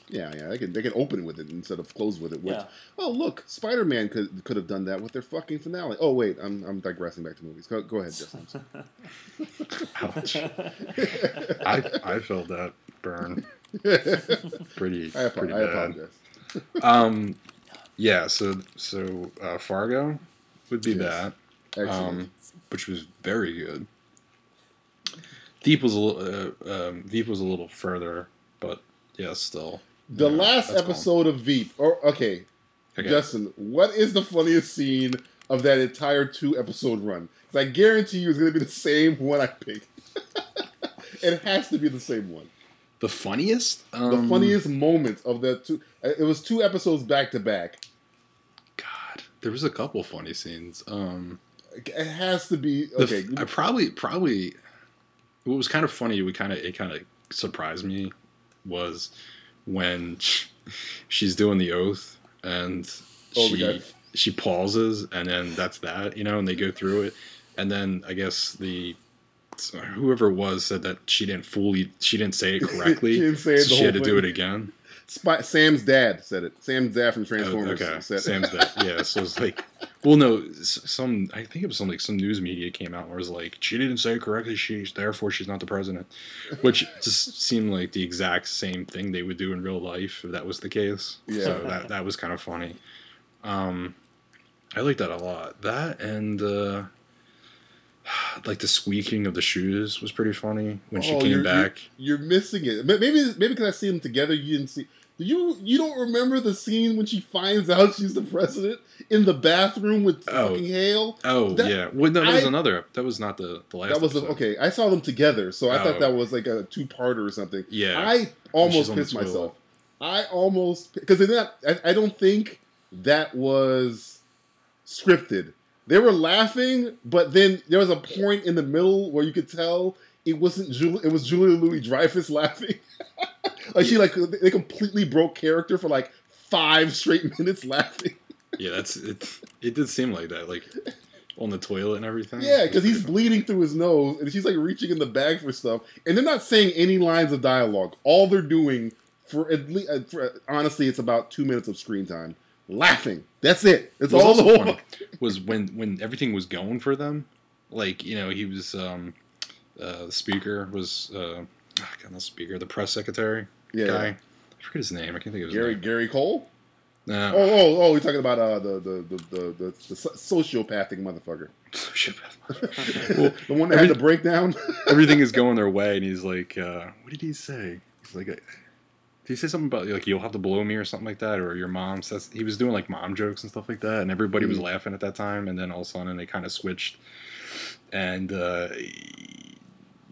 Yeah, yeah, they can they can open with it instead of close with it. Which, Yeah. oh look, Spider Man could could have done that with their fucking finale. Oh wait, I'm I'm digressing back to movies. Go, go ahead, Justin. ouch, I I felt that burn. Pretty I, apo- pretty I bad. apologize. Um, yeah. So so uh, Fargo would be Yes. that. Excellent. um, which was very good. Veep was a little, uh, um, Veep was a little further, but yeah, still. The yeah, last that's cool. episode of Veep. Or okay, Okay. Justin, what is the funniest scene of that entire two episode run? 'Cause I guarantee you it's going to be the same one I picked. it has to be the same one. the funniest. The Um, funniest moments of the two. It was two episodes back to back. God, there was a couple funny scenes. Um, It has to be the okay. I probably probably what was kind of funny. We kind of it kind of surprised me was when she's doing the oath and Oh, she she pauses and then that's that you know and they go through it. And then I guess the whoever it was said that she didn't fully she didn't say it correctly She didn't say it so she had to do it again Spy, Sam's dad said it. Sam's dad from Oh, Transformers okay said Sam's that yeah so it's like well no some I think it was some like some news media came out where it was like she didn't say it correctly she's therefore she's not the president which just seemed like the exact same thing they would do in real life if that was the case Yeah. so that that was kind of funny um I like that a lot that and uh like the squeaking of the shoes was pretty funny when she Oh, came you're- back You're, you're missing it. Maybe maybe because I see them together, you didn't see. You you don't remember the scene when she finds out she's the president in the bathroom with Oh. fucking Hale? oh That- yeah well no that was another that was not the, the last That was episode. okay. I saw them together, so I Oh. thought that was like a two parter or something. Yeah. I almost pissed myself. I almost because not. I, I don't think that was scripted. They were laughing, but then there was a point in the middle where you could tell it wasn't Julie. It was Julia Louis Dreyfus laughing. like she like they completely broke character for like five straight minutes laughing. Yeah, that's it. It did seem like that, like on the toilet and everything. Yeah, because he's pretty bleeding through his nose, and she's like reaching in the bag for stuff, and they're not saying any lines of dialogue. All they're doing for at least, uh, for, honestly, it's about two minutes of screen time, laughing. That's it. That's What all the whole. was when when everything was going for them. Like you know, he was um, uh, the speaker was uh, oh God, not speaker, the press secretary Yeah, guy. I forget his name. I can't think of his Gary name. Gary Cole. Nah. Oh, oh, oh! You're talking about uh, the, the, the, the, the, the sociopathic motherfucker, well, the one that Every- had the breakdown. everything is going their way, and he's like, uh, "What did he say?" He's like, uh, "Did he say something about like you'll have to blow me or something like that, or your mom?" Says he was doing like mom jokes and stuff like that, and everybody was Mm. laughing at that time. And then all of a sudden, they kind of switched and uh,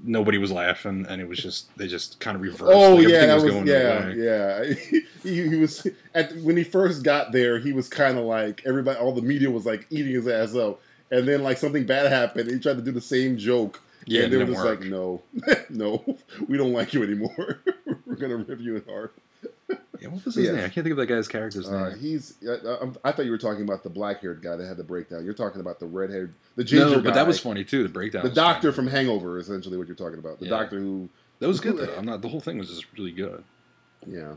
nobody was laughing, and it was just they just kind of reversed. Oh like, yeah, that was, going yeah, yeah. he, he was at when he first got there. He was kind of like everybody. All the media was like eating his ass up, and then like something bad happened. He tried to do the same joke. Yeah, and they were just work. like, no, no, we don't like you anymore. we're gonna rip you apart. Yeah, what was his Yeah. name? I can't think of that guy's character's Uh, name. he's. I'm- I thought you were talking about the black-haired guy that had the breakdown. You're talking about the red-haired, the ginger No, but guy. that was funny too. The breakdown. The doctor funny. from Hangover, essentially, what you're talking about. The Yeah. doctor who, that was good who- though. I'm not. The whole thing was just really good. yeah.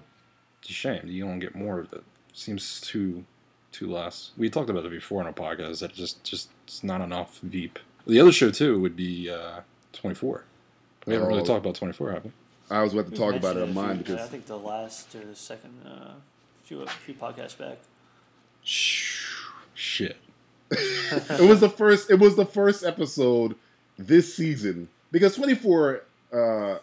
It's a shame you don't get more of it. Seems too too less. We talked about it before on a podcast that just just it's not enough Veep. The other show too would be uh, 24. We haven't really Oh. talked about 24, have we? I was about to talk about it on mentioned mine a few- I think the last or the second uh, few, a few podcasts back. Shit. it was the first. It was the first episode this season because 24 uh,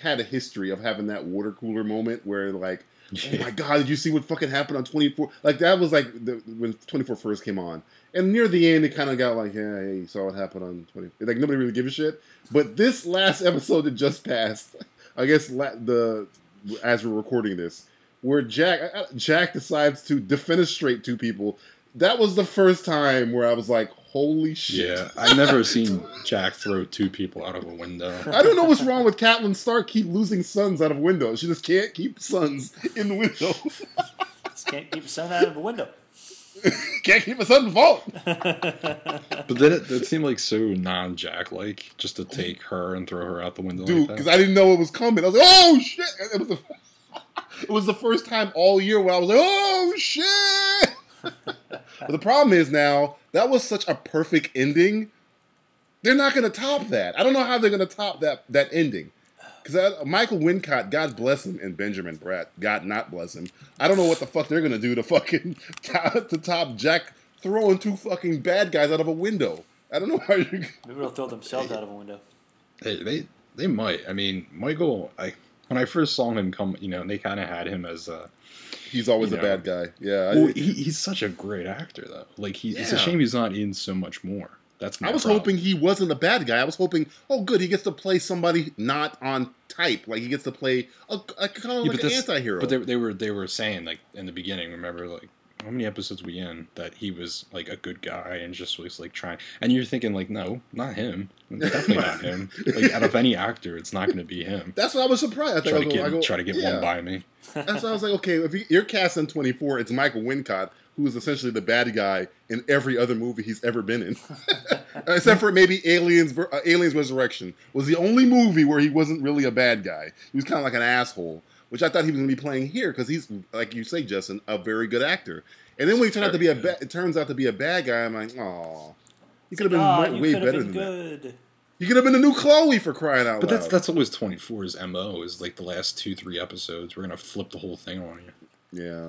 had a history of having that water cooler moment where like, oh my god, did you see what fucking happened on 24? Like that was like the, when 24 first came on, and near the end it kind of got like, yeah, hey, you saw what happened on 20. Like nobody really give a shit. But this last episode that just passed, I guess la- the as we're recording this, where Jack uh, Jack decides to defenestrate two people. That was the first time where I was like, "Holy shit!" Yeah, I've never seen Jack throw two people out of a window. I don't know what's wrong with Catelyn Stark. Keep losing sons out of windows. She just can't keep sons in the window. Just can't keep the sun out of the window. can't keep a son in vault. But then it, it seemed like so non-Jack like just to take her and throw her out the window. dude, because that. I didn't know it was coming. I was like, "Oh shit!" It was the, it was the first time all year where I was like, "Oh shit!" but the problem is now that was such a perfect ending. They're not going to top that. I don't know how they're going to top that that ending. Because Michael Wincott, God bless him, and Benjamin Bratt, God not bless him. I don't know what the fuck they're gonna do to fucking top, to top Jack throwing two fucking bad guys out of a window. I don't know how you. Maybe they'll throw themselves out of a window. They, they they might. I mean, Michael. I when I first saw him come, you know, they kind of had him as a. He's always You a know. bad guy. Yeah, I- Well, he, he's such a great actor, though. Like he, it's a shame he's not in so much more. That's I was problem. hoping he wasn't a bad guy. I was hoping, oh, good, he gets to play somebody not on type. Like he gets to play a, a kind of Yeah, like an anti-hero. But they, they were they were saying like in the beginning. Remember like how many episodes we in that he was like a good guy and just was like trying. And you're thinking like, no, not him. Definitely not him. Like out of any actor, it's not going to be him. That's why I was surprised. I, Try thought to I, get go, I try to get yeah. one by me. That's why I was like, okay, if you, you're casting 24, it's Michael Wincott, who is essentially the bad guy in every other movie he's ever been in, except for maybe Aliens. Uh, Aliens Resurrection was the only movie where he wasn't really a bad guy. He was kind of like an asshole, which I thought he was going to be playing here because he's, like you say, Justin, a very good actor. And then when he turned out to be a, ba- it turns out to be a bad guy. I'm like, oh, he could have been Ah, way, way better been than that. You could have been the new Chloe for crying out But loud. that's that's always 24's mo. Is like the last two three episodes, we're gonna flip the whole thing on you. yeah.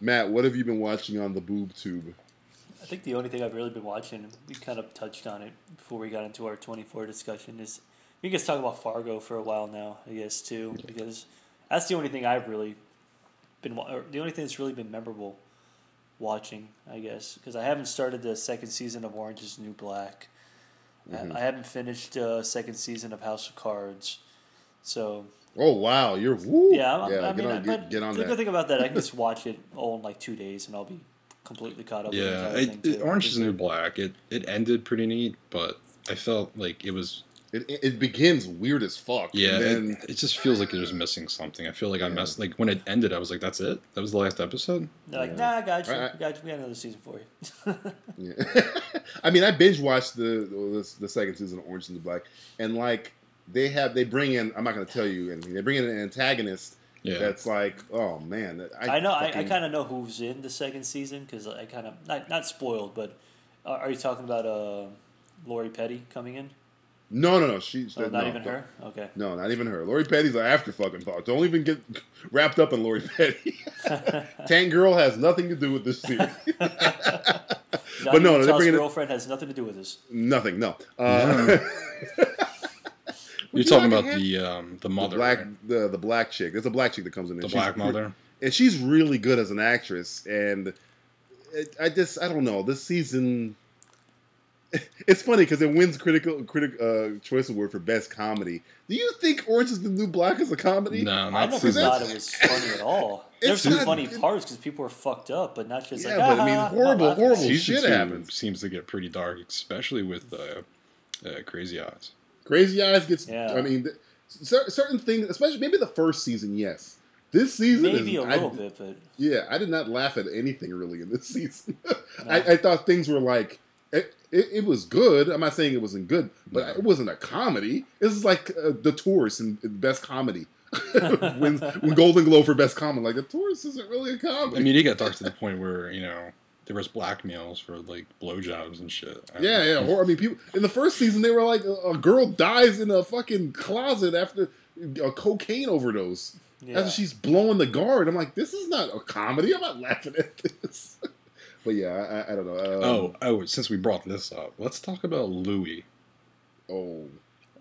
Matt, what have you been watching on the boob tube? I think the only thing I've really been watching, we kind of touched on it before we got into our 24 discussion, is we can just talk about Fargo for a while now, I guess, too, because that's the only thing I've really been, the only thing that's really been memorable watching, I guess, because I haven't started the second season of Orange is New Black. I- I haven't finished uh, second season of House of Cards. So, Oh wow, you're woo. yeah, I'm, yeah I get mean, on, but get, get on the good thing about that, I can just watch it all in like two days and I'll be completely caught up Yeah, entire it, it. Orange is the New Black. It it ended pretty neat, but I felt like it was It, it, it begins weird as fuck. yeah. and then it, it just feels like it was missing something. I feel like I messed. Like when it ended, I was like, "That's it. That was the last episode." They're like, Yeah. nah, I got you. I- I- I got you. We got another season for you. yeah. I mean, I binge watched the, the the second season of Orange is the New Black, and like they have they bring in. I'm not going to tell you anything. They bring in an antagonist Yeah, that's like, oh man, I, I know. I, I kind of know who's in the second season because I kind of not not spoiled, but uh, are you talking about uh, Lori Petty coming in? no, no, no. She's Oh, no, not even her. Okay. No, not even her. Lori Petty's an after fucking thought. Don't even get wrapped up in Lori Petty. Tank Girl has nothing to do with this series. but no, they're Utah's bringing it- girlfriend has nothing to do with this. nothing. No. Uh, you're you talking about the um the the mother, black right? the the black chick. There's a black chick that comes in. the and black she's, mother. and she's really good as an actress. And it, I just I don't know this season. it's funny because it wins critical critic uh, choice award for best comedy. Do you think Orange is the New Black is a comedy? No, I not never season. thought it was funny at all. There's some not- funny parts because people are fucked up, but not just Yeah, like. but I mean, "Ah, I'm not horrible, horrible Season shit two happens. seems to get pretty dark, especially with uh, uh, Crazy Eyes. Crazy Eyes gets. Yeah. I mean, th- certain things, especially maybe the first season. Yes, this season Maybe is, a I- little bit, but Yeah, I did not laugh at anything really in this season. I, I thought things were like it, it, it was good. I'm not saying it wasn't good, but No. it wasn't a comedy. This is like uh, the Tourist in, in Best Comedy. when, when Golden Globe for Best Comedy, like the Tourist isn't really a comedy. I mean, it got dark to the point where you know there was blackmails for like blowjobs and shit. I yeah, yeah. Hor- I mean, people in the first season they were like a, a girl dies in a fucking closet after a cocaine overdose. yeah. After she's blowing the guard, I'm like, this is not a comedy. I'm not laughing at this. but yeah, I, I don't know. Um, Oh, oh! Since we brought this up, let's talk about Louis. oh,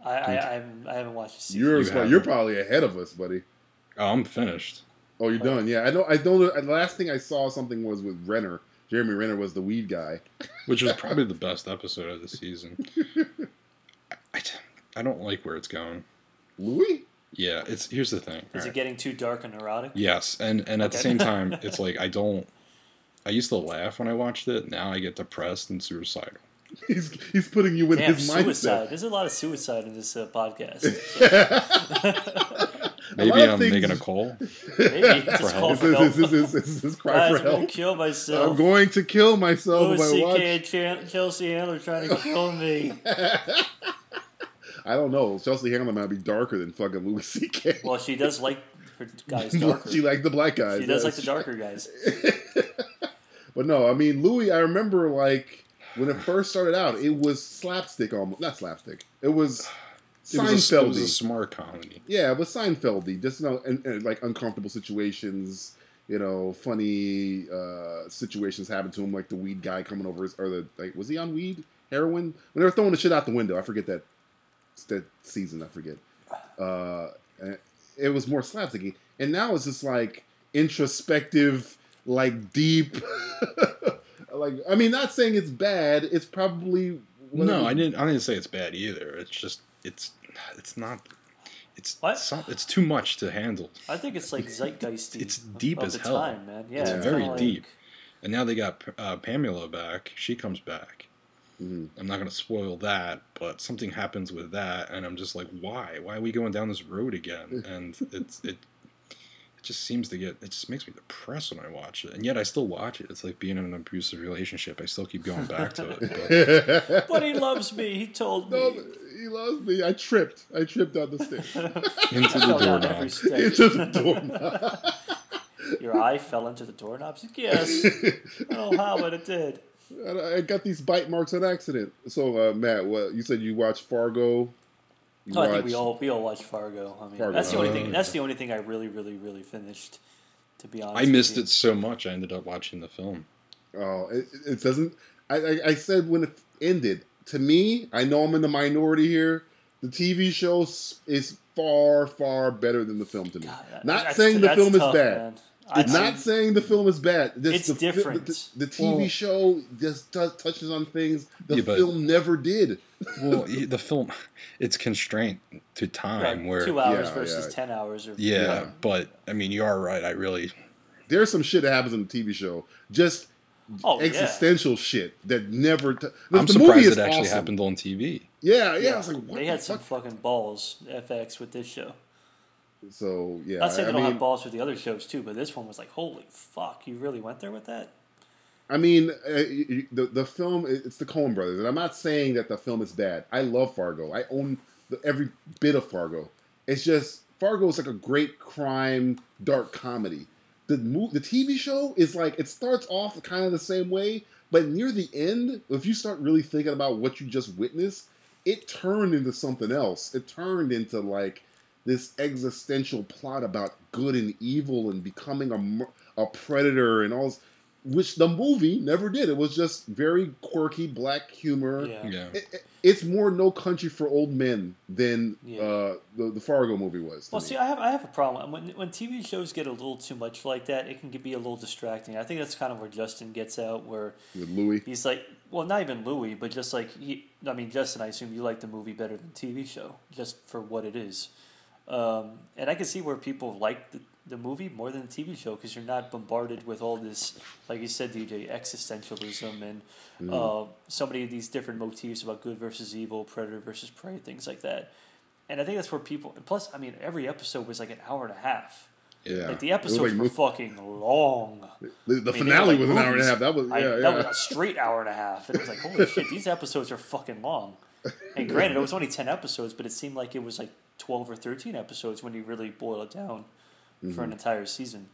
I, I, I, haven't, I haven't watched season. you're You you're probably ahead of us, buddy. Oh, I'm finished. Oh, you're done. Yeah, I know. I don't. know. The last thing I saw something was with Renner. Jeremy Renner was the weed guy. which was probably the best episode of the season. I, I don't like where it's going. Louis? Yeah, it's here's the thing. Is Alright. it getting too dark and neurotic? Yes, and and at the same time, it's like I don't. I used to laugh when I watched it. Now I get depressed and suicidal. He's he's putting you in Damn, his suicide. mindset. There's a lot of suicide in this uh, podcast. Maybe I'm things- making a call. Maybe This for is help. this is this is his cry Guys, for I'm gonna kill myself. I'm going to kill myself Louis if watch. C.K. and Chan- Chelsea Handler trying to kill me. I don't know. Chelsea Handler might be darker than fucking Louis C.K. Well, she does like her guys darker. she liked the black guys. She does yes. like the darker guys. But no, I mean Louis. I remember like when it first started out, it was slapstick almost. Not slapstick. It was A, it was a smart comedy. Yeah, but Seinfeldy. Just you know, and, and, like uncomfortable situations. You know, funny uh, situations happen to him, like the weed guy coming over, his, or the like. Was he on weed, heroin? When they were throwing the shit out the window, I forget that that season. I forget. Uh, it was more slapsticky, and now it's just like introspective, like deep. like, I mean, not saying it's bad. It's probably No, I didn't. I didn't say it's bad either. It's just it's it's not. It's What? some- it's too much to handle. I think it's like zeitgeisty. It's deep of as the hell. Time, man. Yeah, It's kinda very like- deep. And now they got uh, Pamela back. She comes back. Mhm. I'm not going to spoil that, but something happens with that, and I'm just like, why? Why are we going down this road again? And it's it. It just seems to get. It just makes me depressed when I watch it, and yet I still watch it. It's like being in an abusive relationship. I still keep going back to it. But But he loves me. He told No, me. he loves me. I tripped. I tripped down the stairs into the doorknob. into the doorknob. Your eye fell into the doorknob. Yes. I don't know how, but it did. I got these bite marks on accident. So, uh, Matt, what you said you watched Fargo? You No, I think we all we all watched Fargo. I mean, Fargo. that's the only Oh, thing. That's the only thing I really, really, really finished. To be honest, I missed it so much. I ended up watching the film. Oh, it, it doesn't. I, I, I said when it ended. To me, I know I'm in the minority here. The TV show is far, far better than the film to me. God, that- Not saying the that's film tough, is bad. man. I- It's not I- saying the film is bad. This- It's the, different. The, the TV Well- show just does, touches on things the Yeah, but- film never did. Well, the film, it's constrained to time. right, where two hours Yeah, versus yeah. ten hours. Or, yeah, Yeah. but I mean, you are right. I really There's some shit that happens in the TV show. Just Oh, yeah. existential shit that never. T- the, I'm the movie surprised is it actually awesome. happened on TV. Yeah, yeah. Yeah, I was like, what they the had some fuck? fucking balls, FX, with this show. So yeah, Not saying I they don't mean, have balls for the other shows too, but this one was like, holy fuck, you really went there with that? I mean, uh, the the film it's the Coen Brothers, and I'm not saying that the film is bad. I love Fargo. I own the, every bit of Fargo. It's just Fargo is like a great crime dark comedy. The mo- the TV show is like it starts off kind of the same way, but near the end, if you start really thinking about what you just witnessed, it turned into something else. It turned into like this existential plot about good and evil and becoming a a predator and all this, which the movie never did. It was just very quirky black humor. Yeah. Yeah, It, it- it's more No Country for Old Men than Yeah. uh, the the Fargo movie was. Well, me. see, I have I have a problem when when TV shows get a little too much like that. It can be a little distracting. I think that's kind of where Justin gets out, where with Louis. he's like, well, not even Louis, but just like he. I mean, Justin, I assume you like the movie better than TV show, just for what it is. Um, and I can see where people like the, the movie more than the TV show because you're not bombarded with all this, like you said, DJ, existentialism and uh, so many of these different motifs about good versus evil, predator versus prey, things like that. And I think that's where people. Plus, I mean, every episode was like an hour and a half. Yeah, Like the episodes like were fucking long. The, the I mean, finale like was an hour and a half. That was yeah, I, yeah. That was a straight hour and a half. And it was like, holy shit, these episodes are fucking long. And granted, it was only 10 episodes, but it seemed like it was like 12 or 13 episodes when you really boil it down for Mm-hmm. an entire season.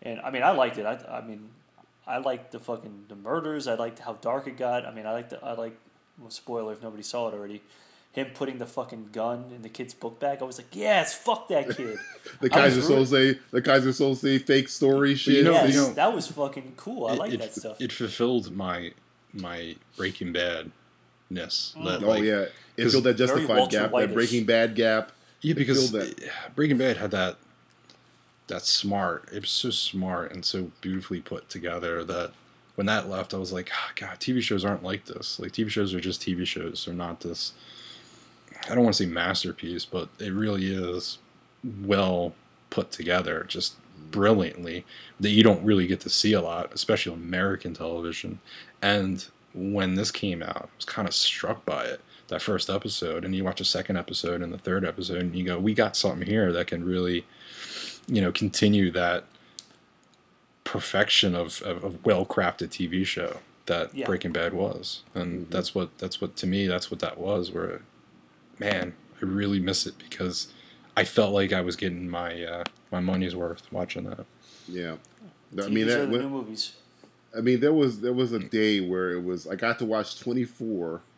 And I mean, I liked it. I, I mean, I liked the fucking the murders. I liked how dark it got. I mean, I liked the, I like well, spoiler if nobody saw it already. Him putting the fucking gun in the kid's book bag. I was like, yes, fuck that kid. the Kaiser rooting- Soze, the Keyser Soze fake story shit. you know- yes, you know- that was fucking cool. I like that stuff. it fulfilled my my Breaking Bad ness. That, oh yeah, it filled that justified gap, that White-ish. Breaking Bad gap. Yeah, because Breaking Bad had that that smart. It was so smart and so beautifully put together that when that left, I was like, oh, God, TV shows aren't like this. Like TV shows are just TV shows. They're not this. I don't want to say masterpiece, but it really is well put together, just brilliantly. That you don't really get to see a lot, especially American television. And when this came out, I was kind of struck by it. That first episode, and you watch a second episode and the third episode, and you go, "We got something here that can really, you know, continue that perfection of, of, of well crafted TV show that Yeah. Breaking Bad was, and that's what that's what to me that's what that was. Where, man, I really miss it because I felt like I was getting my uh, my money's worth watching that. Yeah, I mean that. the wa- new movies. I mean there was there was a day where it was I got to watch Twenty Four.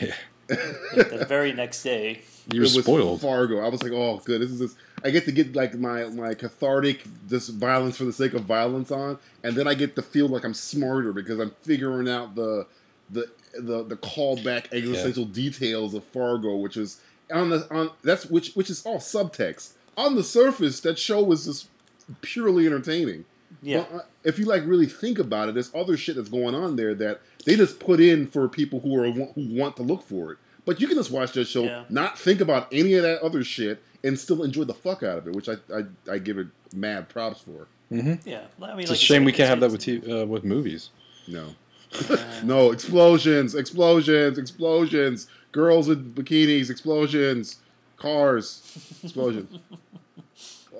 Yeah, the very next day. you were it was spoiled. Fargo. I was like, oh, good. This is this. I get to get like my my cathartic just violence for the sake of violence on, and then I get to feel like I'm smarter because I'm figuring out the the the the callback existential details of Fargo, which is on the on that's which which is all subtext. On the surface, that show was just purely entertaining. Yeah. But, uh, if you like really think about it, there's other shit that's going on there that they just put in for people who are who want to look for it. But you can just watch that show, Yeah. not think about any of that other shit, and still enjoy the fuck out of it, which I I, I give it mad props for. Yeah. I mean, It's like a shame we can't have that with t- uh, with movies. No, no explosions, explosions, explosions, girls in bikinis, explosions, cars, explosions.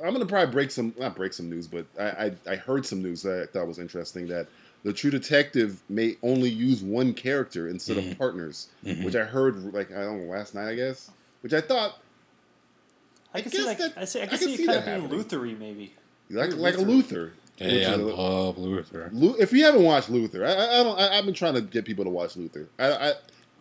I'm gonna probably break some not break some news, but I, I I heard some news that I thought was interesting that the True Detective may only use one character instead of mm-hmm. partners, mm-hmm. which I heard like I don't know last night I guess, which I thought I can guess see like that- I, see, I I can can see see kind that of being happening. Luthery maybe. like Very like a Luther. Luther. Hey, which I uh, love Luther. If you haven't watched Luther, I, I, I don't. I, I've been trying to get people to watch Luther. I, I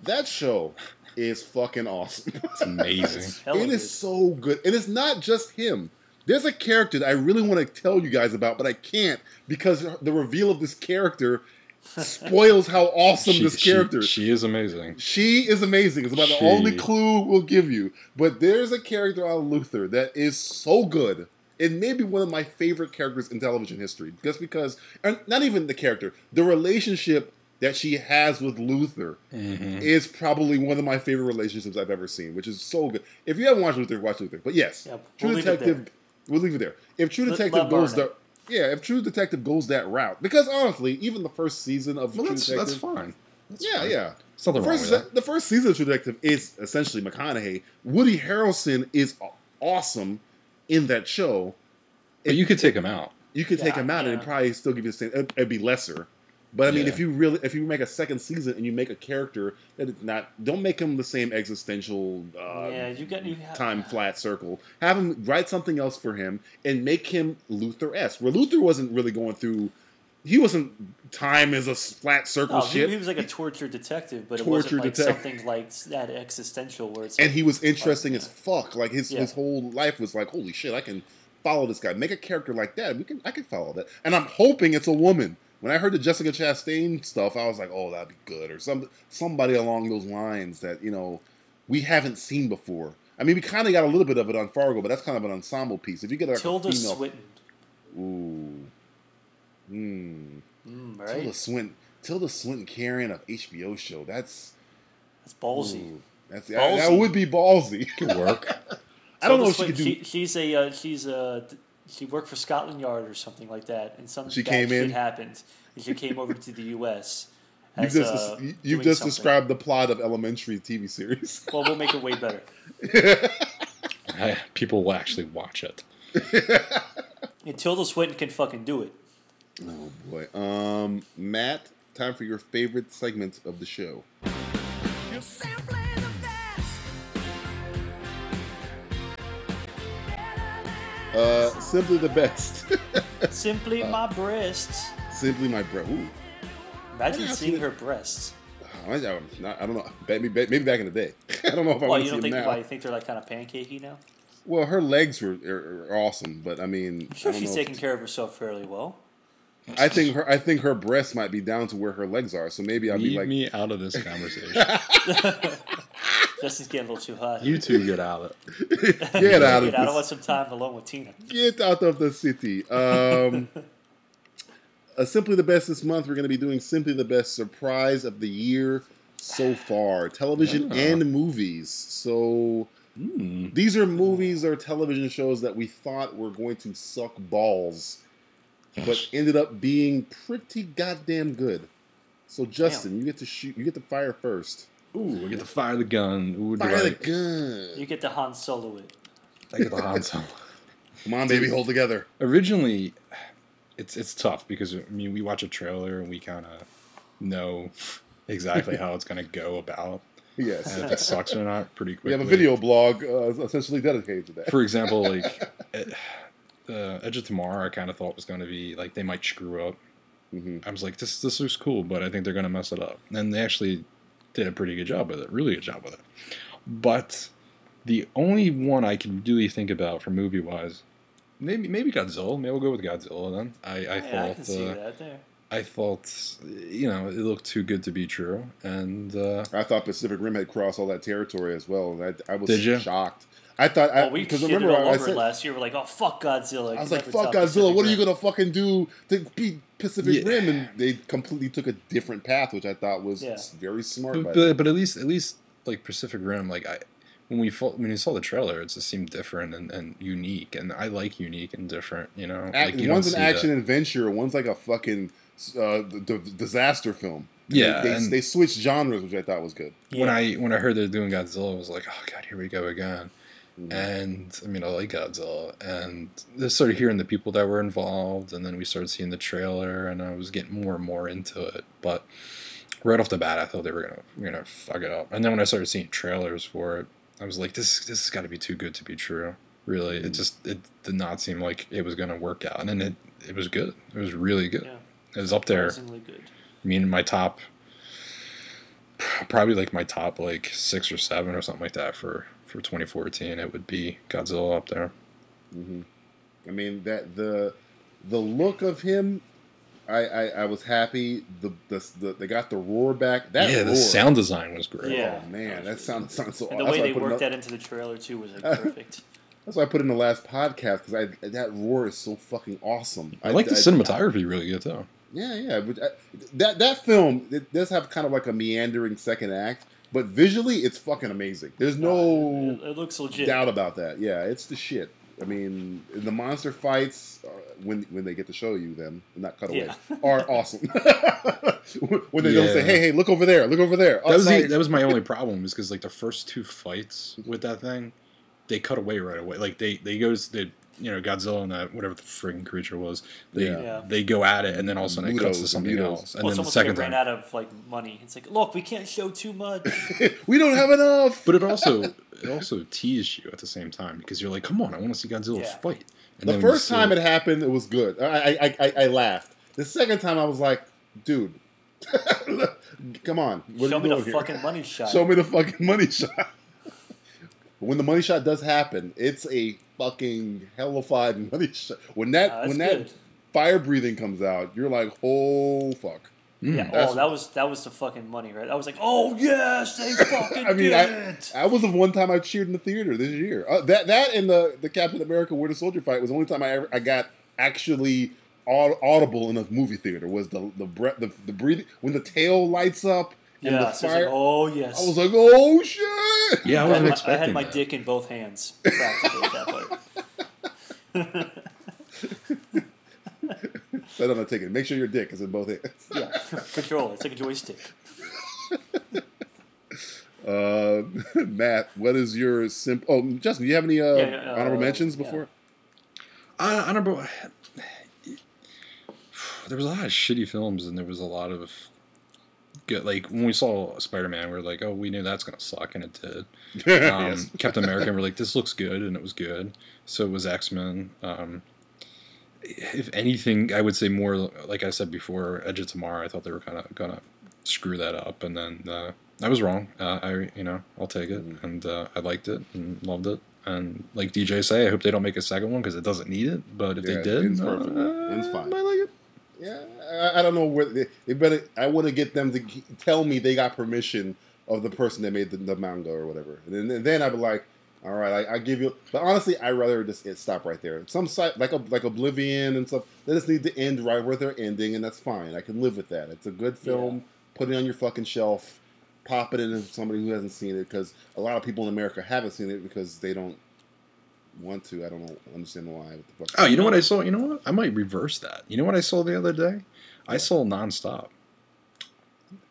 that show is fucking awesome. It's amazing. it's it so good, and it's not just him. There's a character that I really want to tell you guys about, but I can't because the reveal of this character spoils how awesome She- this she- character. She, is amazing. She is amazing. It's about the only clue we'll give you. But there's a character on Luther that is so good. It may be one of my favorite characters in television history, just because, and not even the character, the relationship that she has with Luther Mm-hmm. is probably one of my favorite relationships I've ever seen, which is so good. If you haven't watched Luther, watch Luther. But yes, Yeah, True we'll leave it Detective, we'll leave it there. If True Detective let goes Martin. the yeah, if True Detective goes that route, because honestly, even the first season of Well, True that's Detective, that's fine. That's yeah, fine. yeah. There's nothing The wrong first, with that. the first season of True Detective is essentially McConaughey. Woody Harrelson is awesome in that show. But you could take him out. You could take him out and yeah. it'd probably still give you the same. It'd, it'd be lesser. But I mean, Yeah. if you really, if you make a second season and you make a character that is not, don't make him the same existential uh, yeah, you got you have, time flat circle. Have him write something else for him and make him Luther esque. Where Luther wasn't really going through. He wasn't. Time is a flat circle No, he, shit. he was like a tortured detective, but it Tortured wasn't like detective. something like that existential where it's and like, he was interesting as fuck. Like his Yeah. his whole life was like, holy shit, I can follow this guy. Make a character like that. We can I can follow that. And I'm hoping it's a woman. When I heard the Jessica Chastain stuff, I was like, oh, that'd be good, or some somebody along those lines that you know we haven't seen before. I mean, we kind of got a little bit of it on Fargo, but that's kind of an ensemble piece. If you get like Tilda a female, Swinton. ooh, hmm, Mm, Tilda right? Swinton. Tilda Swinton carrying a HBO show. That's That's ballsy. ooh, that's that, that would be ballsy. It could work. I don't Tilda know if she could do. Swinton, she's a uh, she's a she worked for Scotland Yard or something like that, and some She bad came shit in? happened, and she came over to the U.S. You've just uh, you- you've just described the plot of Elementary TV series. Well, we'll make it way better. I- People will actually watch it. And Tilda Swinton can fucking do it. oh boy. Um, Matt, time for your favorite segment of the show. Uh, simply the best. Simply my breasts. simply my bro. Ooh. Imagine seeing her breasts. I, I'm not- I don't know. Maybe, maybe back in the day. I don't know if I Why want to see don't them think? now. Why you think they're like kind of pancakey now? Well, her legs were are, are awesome, but I mean, I'm sure I she's taking care of herself fairly well. I think her I think her breasts might be down to where her legs are. So maybe I'll be like, me out of this conversation. Justin's getting a little too hot. you two get out of it. get out of Get out. I want some time alone with Tina. Get out of the city. Um, uh, simply the best this month. We're going to be doing simply the best surprise of the year so far, television Ah. and movies. So Hmm. these are movies or television shows that we thought were going to suck balls, but ended up being pretty goddamn good. So Justin, you get to shoot. You get to fire first. Ooh, we get to fire the gun. Ooh, do Fire I, the gun. You get the Han Solo it. I get the Han Solo. Come on, baby, hold together. Originally, it's it's tough because I mean we watch a trailer and we kind of know exactly how it's going to go about and if Yes. it sucks or not pretty quickly. We have a video blog uh, essentially dedicated to that. For example, like uh, Edge of Tomorrow, I kind of thought was going to be like they might screw up. Mhm. I was like, this this looks cool, but I think they're going to mess it up, and they actually did a pretty good job with it, really good job with it. But the only one I can really think about for movie wise, maybe maybe Godzilla. Maybe we'll go with Godzilla then. I, I yeah, I thought can see uh, that there. I thought you know it looked too good to be true, and uh, I thought Pacific Rim had crossed all that territory as well. I, I was Did ya? shocked. I thought I we because remember all I, said it last year. We're like, oh fuck Godzilla. I was like, "Fuck Godzilla! Pacific What are you gonna fucking do to beat Pacific Yeah. Rim?" And they completely took a different path, which I thought was Yeah. very smart. But, them. but but at least at least like Pacific Rim, like I when we fo- when we saw the trailer, it just seemed different and, and unique, and I like unique and different. You know, Act- like, you one's an action that. adventure, one's like a fucking uh, d- d- disaster film. Yeah, they, they, and- they switched genres, which I thought was good. When Yeah. I when I heard they're doing Godzilla, I was like, oh god, here we go again. Mhm. And I mean, I like Godzilla, and just started hearing the people that were involved, and then we started seeing the trailer, and I was getting more and more into it. But right off the bat, I thought they were gonna gonna fuck it up. And then when I started seeing trailers for it, I was like, this this has got to be too good to be true. Really, it just it did not seem like it was gonna work out, and then it it was good. It was really good. Yeah, It was up there. good. I mean, my top, probably like my top like six or seven or something like that for for 2014. It would be Godzilla up there. hmm I mean that the the look of him, I I, I was happy. The, the the they got the roar back. That yeah, roar, the sound design was great. Yeah. Oh man, that sounds sounds so. Awesome. And the that's way they worked up- that into the trailer too was like perfect. That's why I put in the last podcast because I that roar is so fucking awesome. I like the cinematography really good too. Yeah, yeah. But I, that that film it does have kind of like a meandering second act, but visually it's fucking amazing. There's no it, it looks legit. doubt about that. Yeah, it's the shit. I mean, the monster fights uh, when when they get to show you them, not cutaways, Yeah. are awesome. when they don't say, "Hey, hey, look over there, look over there." That was Oh, the, that was my only problem is because like the first two fights with that thing, they cut away right away. Like they they goes they you know Godzilla and that whatever the friggin' creature was. They Yeah. Yeah. they go at it and then all of a sudden it cuts to something mutos. else. And well, it's then the almost like second it ran time, out of like money. It's like, look, we can't show too much. we don't have enough. but it also it also teased you at the same time because you're like, come on, I want to see Godzilla Yeah. fight. And the then first time it happened, it was good. I, I, I, I laughed. The second time, I was like, dude, come on. What show are me you the doing here? fucking money shot. Show me the fucking money shot. When the money shot does happen, it's a fucking hellified money shot. When that Uh, when that fire breathing comes out, you're like, oh fuck. Mm. Yeah, oh, that was that was the fucking money, right? I was like, oh yes, they fucking I mean, did I, it. I was the one time I cheered in the theater this year. Uh, that that and the the Captain America Winter Soldier fight was the only time I ever I got actually audible in a movie theater was the the breath the, the breathing when the tail lights up and Yeah, the so it's like, oh yes. I was like, oh shit! Yeah, I I wasn't had, my, I expecting had my that. dick in both hands practically at that point. Set on a ticket. Make sure your dick is in both hands. Yeah, control. It's like a joystick. Uh, Matt, what is your simp? Oh, Justin, do you have any uh, Yeah, yeah, uh, honorable mentions before? I, I don't know. There was a lot of shitty films, and there was a lot of good. Like when we saw Spider Man, we are like, "Oh, we knew that's gonna suck," and it did. Um, yes. Captain America, we're like, "This looks good," and it was good. So was X Men. Um, if anything, I would say more. Like I said before, Edge of Tomorrow. I thought they were kind of gonna screw that up, and then uh, I was wrong. Uh, I, you know, I'll take it, and uh, I liked it and loved it. And like DJ say, I hope they don't make a second one because it doesn't need it. But if Yeah, they did, it's, uh, perfect. Ends fine. I might like it. Yeah, I, I don't know where they, they better. I want to get them to g- tell me they got permission of the person that made the, the manga or whatever, and then, and then I'd be like, all right, I, I give you. But honestly, I rather just it stop right there. Some site like a, like Oblivion and stuff, they just need to end right where they're ending, and that's fine. I can live with that. It's a good film. Put it on your fucking shelf. Pop it into somebody who hasn't seen it because a lot of people in America haven't seen it because they don't want to. I don't know, understand why. What the fuck? Oh, you know what I saw? You know what? I might reverse that. You know what I saw the other day? I saw Nonstop.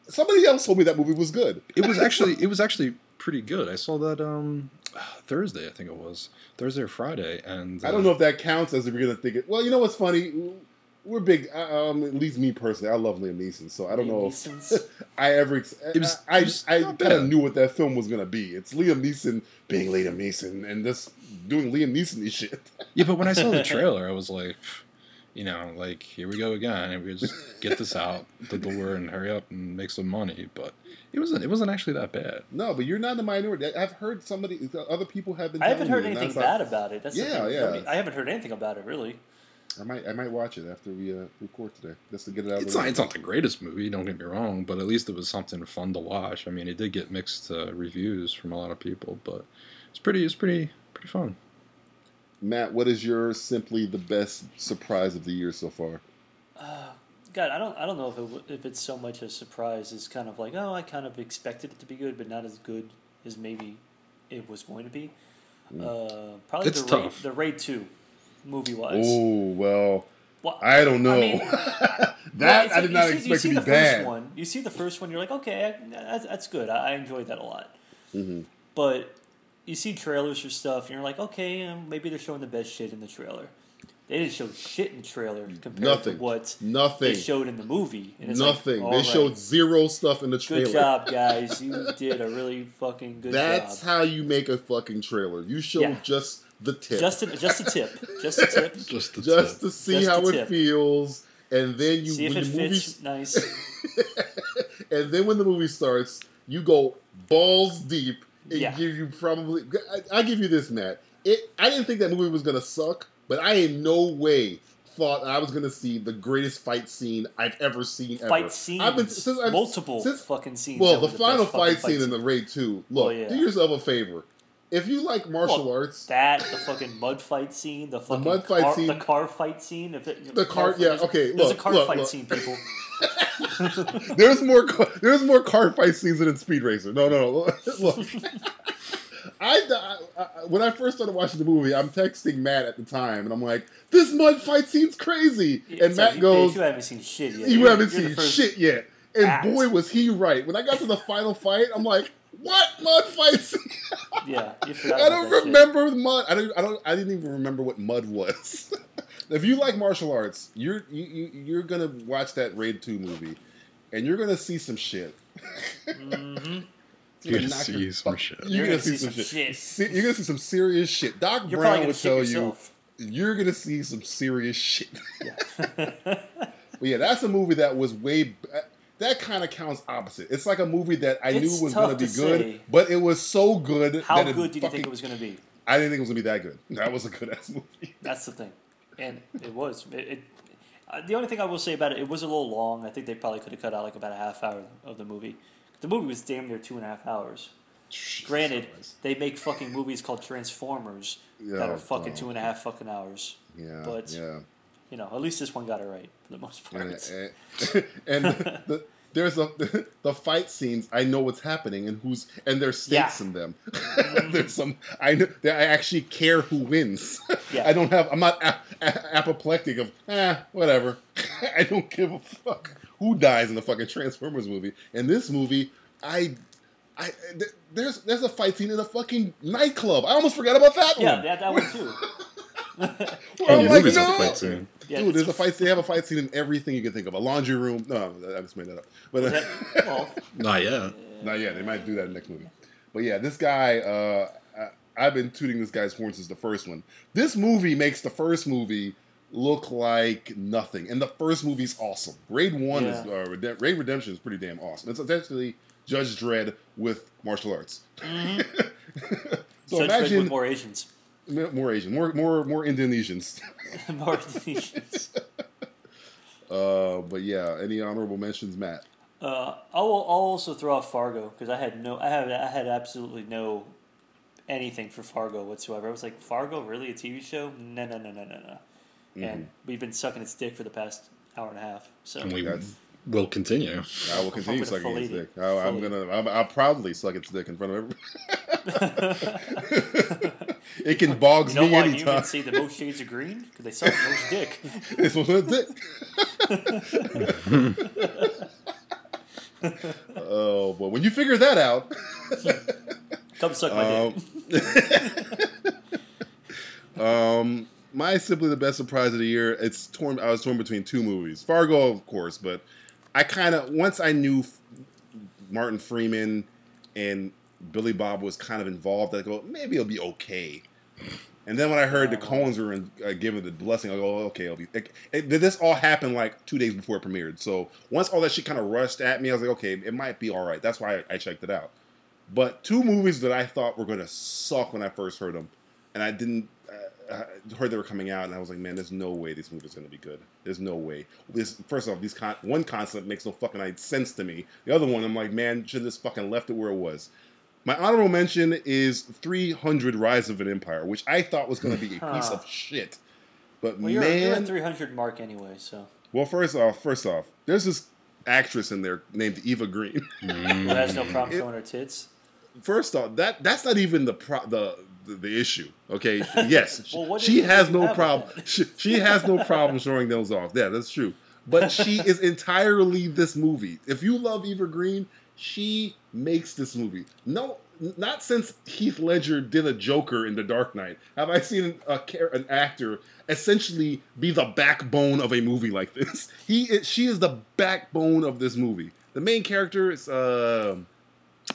Somebody else told me that movie was good. It was actually it was actually pretty good. I saw that um Thursday, I think it was Thursday or Friday, and I don't know if that counts as if you're gonna think it. Well, you know what's funny? We're big. uh, Um, at least me personally, I love Liam Neeson, so I don't know if I ever. It was- I it was I, kind of knew what that film was gonna be. It's Liam Neeson being Liam Neeson and just doing Liam Neeson shit. Yeah, but when I saw the trailer, I was like, you know, like here we go again, and we just get this out the door and hurry up and make some money. But it wasn't it wasn't actually that bad. No, but you're not the minority. I've heard somebody, other people have been. I haven't heard anything that's bad about it. That's Yeah, yeah. I, mean, I haven't heard anything about it really. Not- I might, I might watch it after we uh, record today, just to get it out. It's of the not way. it's not the greatest movie, don't get me wrong, but at least it was something fun to watch. I mean, it did get mixed uh, reviews from a lot of people, but it's pretty it's pretty pretty fun. Matt, what is your simply the best surprise of the year so far? God, I don't, I don't know if it, if it's so much a surprise. It's kind of like, oh, I kind of expected it to be good, but not as good as maybe it was going to be. Uh, probably It's the raid, tough. the raid two, movie wise. Oh well, Well, I don't know. mean- that well, I did not see- expect to be the bad. First one, you see the first one, you're like, okay, that's, that's good. I, I enjoyed that a lot. Mm-hmm. But you see trailers for stuff, and you're like, okay, um, maybe they're showing the best shit in the trailer. They didn't show shit in the trailer compared Nothing. to what Nothing. they showed in the movie. Like, Nothing. all they right, showed zero stuff in the trailer. Good job, guys. You did a really fucking good That's job. how you make a fucking trailer. You show Yeah. just the tip, Just a, just a tip. Just a tip. Just the just to see Just how it tip. feels, and then you See if when it the movie fits nice. and then when the movie starts, you go balls deep and Yeah. give you probably. I, I give you this, Matt. It. I didn't think that movie was gonna suck, but I in no way thought I was gonna see the greatest fight scene I've ever seen. Ever. Fight scenes. I've been since I've, multiple since- fucking scenes. Well, that the final best fucking fight scene in the Raid Two. Look, Oh, yeah. do yourself a favor. If you like martial Well, arts, That the fucking mud fight scene, the fucking mud fight car, scene- the car fight scene. If it, The car- yeah, there's- okay, There's look, a car look, fight look. scene, people. there's more car, there's more car fight scenes than in Speed Racer. No, no, no. Look, I, I, when I first started watching the movie, I'm texting Matt at the time, and I'm like, "This mud fight scene's crazy," and It's Matt like, goes, "You haven't seen shit yet. "You haven't the seen shit yet." And act. boy, was he right. When I got to the final fight, I'm like, "What mud fights? Yeah, I don't that shit. remember mud. I don't. I don't. I didn't even remember what mud was. if you like martial arts, you're you, you you're gonna watch that Raid Two movie, and you're gonna see some shit. Mhm. You're gonna gonna see your some fuck- shit. You're, gonna, see, some, shit. Se- You're gonna see some serious shit. Doc You're Brown would tell shit you you're gonna see some serious shit. but yeah, that's a movie that was way. b- That kind of counts opposite. It's like a movie that I It's knew was going to be good, but it was so good. How good did you fucking, think it was going to be? I didn't think it was going to be that good. That was a good ass movie. That's the thing, and it was. It, it uh, the only thing I will say about it, it was a little long. I think they probably could have cut out like about a half hour of the movie. The movie was damn near two and a half hours. Granted, they make fucking movies called Transformers that are fucking oh. two and a half fucking hours. Yeah, But- yeah. You know, at least this one got it right for the most part. and, and, and the, there's a the, fight scenes. I know what's happening and who's and there's stakes Yeah. in them. there's some I know that I actually care who wins. Yeah. I don't have. I'm not ap- a- apoplectic of ah whatever. I don't give a fuck who dies in the fucking Transformers movie. In this movie, I. I, th- there's there's a fight scene in a fucking nightclub. I almost forgot about that yeah, one. that, that one too. Well, And I'm the like, movie's a no! Fight scene. Yeah, Dude, there's a fight. They have a fight scene in everything you can think of. A laundry room. No, I just made that up. But uh, that- well, Not yet. not yet. They might do that in the next movie. But yeah, this guy. Uh, I, I've been tooting this guy's horn since the first one. This movie makes the first movie look like nothing, and the first movie's awesome. Raid One is Yeah. uh, Redem- Raid Redemption is pretty damn awesome. It's essentially Judge Dredd with martial arts. so Judge Dredd with more Asians. More, more Asian, more more more Indonesians. more Indonesians. Uh, but yeah, any honorable mentions, Matt? Uh, I will. I'll also throw out Fargo because I had no. I had. I had absolutely no anything for Fargo whatsoever. I was like, Fargo, really a TV show? No, no, no, no, no, no. Mm-hmm. And we've been sucking its dick for the past hour and a half. So And we That's- will continue. I will continue gonna sucking its dick. I, I'm gonna. I'm, I'll proudly suck its dick in front of everybody. it can bogs you know me why anytime. humans see the most shades of green? Because they suck the most dick. It's one of dick. oh, but when you figure that out, Come suck my um, dick. um, my simply the best surprise of the year. It's torn. I was torn between two movies. Fargo, of course, but I kind of once I knew Martin Freeman and Billy Bob was kind of involved. I go maybe it'll be okay. And then when I heard the Coens were in, uh, given the blessing, I go oh, okay. It'll be. It, it, this all happened like two days before it premiered. So once all that shit kind of rushed at me, I was like okay, it might be all right. That's why I, I checked it out. But two movies that I thought were going to suck when I first heard them, and I didn't uh, I heard they were coming out, and I was like, man, there's no way this movie's going to be good. There's no way. This first off, these con- one concept makes no fucking sense to me. The other one, I'm like, man, should have just fucking left it where it was. My honorable mention is 300 Rise of an Empire, which I thought was going to be a piece of shit. But Well, you're, you're man, at 300 mark anyway, so well, first off, first off, there's this actress in there named Eva Green. Mm. who has no problem showing her tits. first off, that that's not even the pro- the, the the issue. Okay, yes, Well, what she has no problem. She, she has no problem showing those off. Yeah, that's true. But she is entirely this movie. If you love Eva Green, she makes this movie. No, not since Heath Ledger did a Joker in The Dark Knight have I seen a an actor essentially be the backbone of a movie like this. He is, she is the backbone of this movie. The main character is. Uh,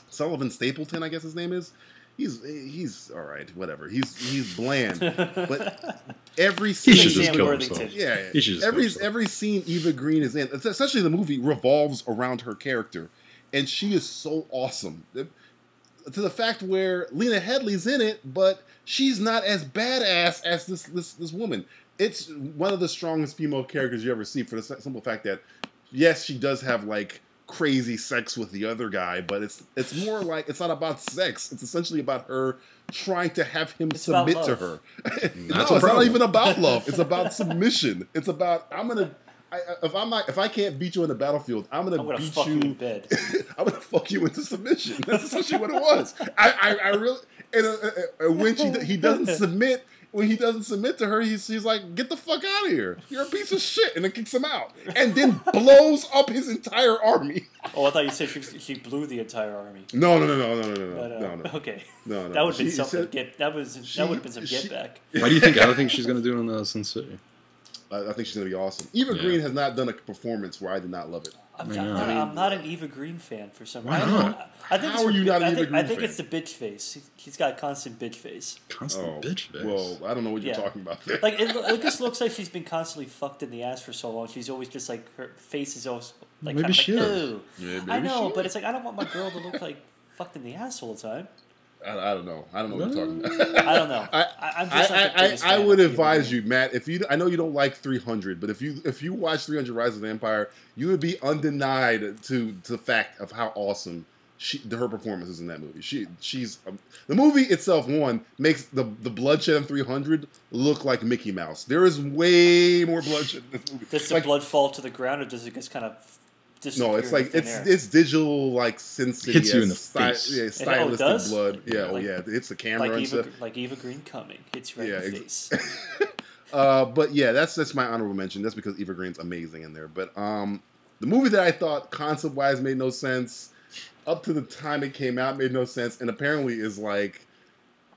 Sullivan Stapleton, I guess his name is. He's he's all right, whatever. He's he's bland, but every scene, He should just kill himself. yeah, yeah. He just every kill every scene Eva Green is in, it's essentially the movie revolves around her character, and she is so awesome. To the fact where Lena Headey's in it, but she's not as badass as this this this woman. It's one of the strongest female characters you ever see for the simple fact that yes, she does have like crazy sex with the other guy, but it's it's more like it's not about sex. It's essentially about her trying to have him It's submit to her. That's no, a it's not even about love. It's about submission. It's about I'm gonna. I, if I'm not, if I can't beat you on the battlefield, I'm gonna, I'm gonna beat fuck you you. in bed. I'm gonna fuck you into submission. That's essentially what it was. I, I, I really, and uh, uh, uh, when she, he doesn't submit, when he doesn't submit to her, he's, he's like, "Get the fuck out of here! You're a piece of shit," and then kicks him out, and then blows up his entire army. Oh, I thought you said she, she blew the entire army. No, no, no, no, no, no, no, No, no, no. no, no. Okay. No, no. That would have been something. said- get that was she- that would have been some she- get back. Why do you think? I don't think she's gonna do it in the Sin City. I, I think she's gonna be awesome. Eva Yeah. Green has not done a performance where I did not love it. I'm, I not, I mean- I'm not an Eva Green fan for some Why reason. not? I think How it's are you the- not an Eva think, Green I think fan? it's the bitch face. He- He's got a constant bitch face. Constant Oh, bitch face. well, I don't know what you're Yeah. talking about. There. Like it, it just looks like she's been constantly fucked in the ass for so long. She's always just like her face is always like Maybe kind of she like is. no. Yeah, I know, she but is. it's like I don't want my girl to look like fucked in the ass all the time. I, I don't know. I don't know what you're talking about. I don't know. I, I, I, like I, would advise you, Matt. If you, I know you don't like 300, but if you if you watch 300 Rise of the Empire, you would be undenied to to the fact of how awesome she her performances in that movie. She she's um, the movie itself. One makes the the bloodshed in 300 look like Mickey Mouse. There is way more bloodshed in this movie. Does the blood fall to the ground, or does it just kind of? No, it's like it's air? it's digital like Sin City Hits you in the sty- face. yeah, oh, it stylistic does? blood. Yeah, oh Like- yeah, it's the camera like and Eva, stuff. like Eva Green coming hits you right Yeah, in the ex- face. Uh, but yeah, that's that's my honorable mention. That's because Eva Green's amazing in there. But um, the movie that I thought concept wise made no sense up to the time it came out made no sense, and apparently is like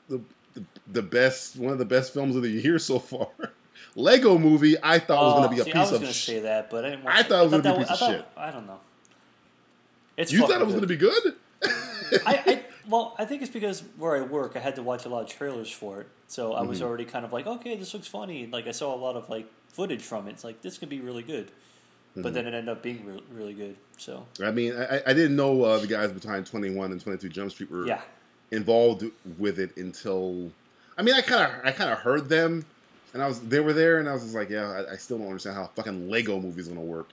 the the, the best one of the best films of the year so far. Lego Movie, I thought was going to be a Oh, see, I was gonna say that, but I didn't. I thought it was gonna be a piece of I thought- shit. I don't know. It's you thought it was going to be good? I, I well, I think it's because where I work, I had to watch a lot of trailers for it, so I Mm-hmm. was already kind of like, okay, this looks funny. Like I saw a lot of like footage from it. It's like this could be really good, Mm-hmm. but then it ended up being re- really good. So I mean, I, I didn't know uh, the guys behind Twenty One and Twenty Two Jump Street were yeah, involved with it until I mean I kind of I kind of heard them and I was they were there and I was just like yeah I, I still don't understand how a fucking Lego movie's gonna work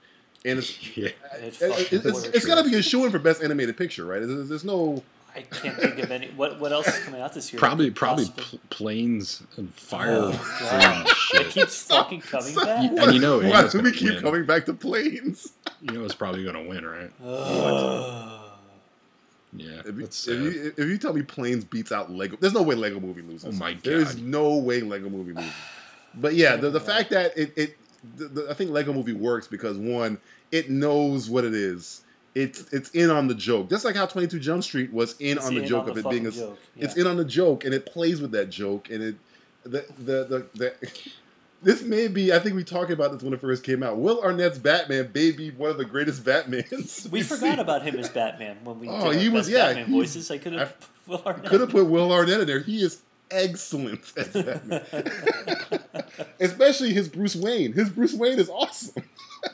and it's Yeah. it it- fucking it's, it's, works. it's gotta be a shoe in for best animated picture right there's, there's no I can't think of any. What what else is coming out this year? Probably, probably pl- planes and oh, fire Oh, and It shit. keeps fucking coming Stop. back. And you know, you why do we keep win. coming back to planes You know, it's probably going to win, right? Ugh. Yeah, if you, if, you, if you tell me planes beats out Lego there's no way Lego movie loses Oh my god. there's no way Lego movie loses but yeah the, the fact that it, it the, the, I think Lego movie works because one it knows what it is it's it's in on the joke just like how 22 Jump Street was in It's on the in joke on of the it being a joke, it's in on the joke and it plays with that joke and it the the the, the this may be I think we talked about this when it first came out Will Arnett's Batman may be one of the greatest Batmans We forgot seen. about him as Batman when we Oh, did he was- yeah, Batman he- voices. I could have. could have put Will Arnett in there. He is excellent Batman. Especially his Bruce Wayne. His Bruce Wayne is awesome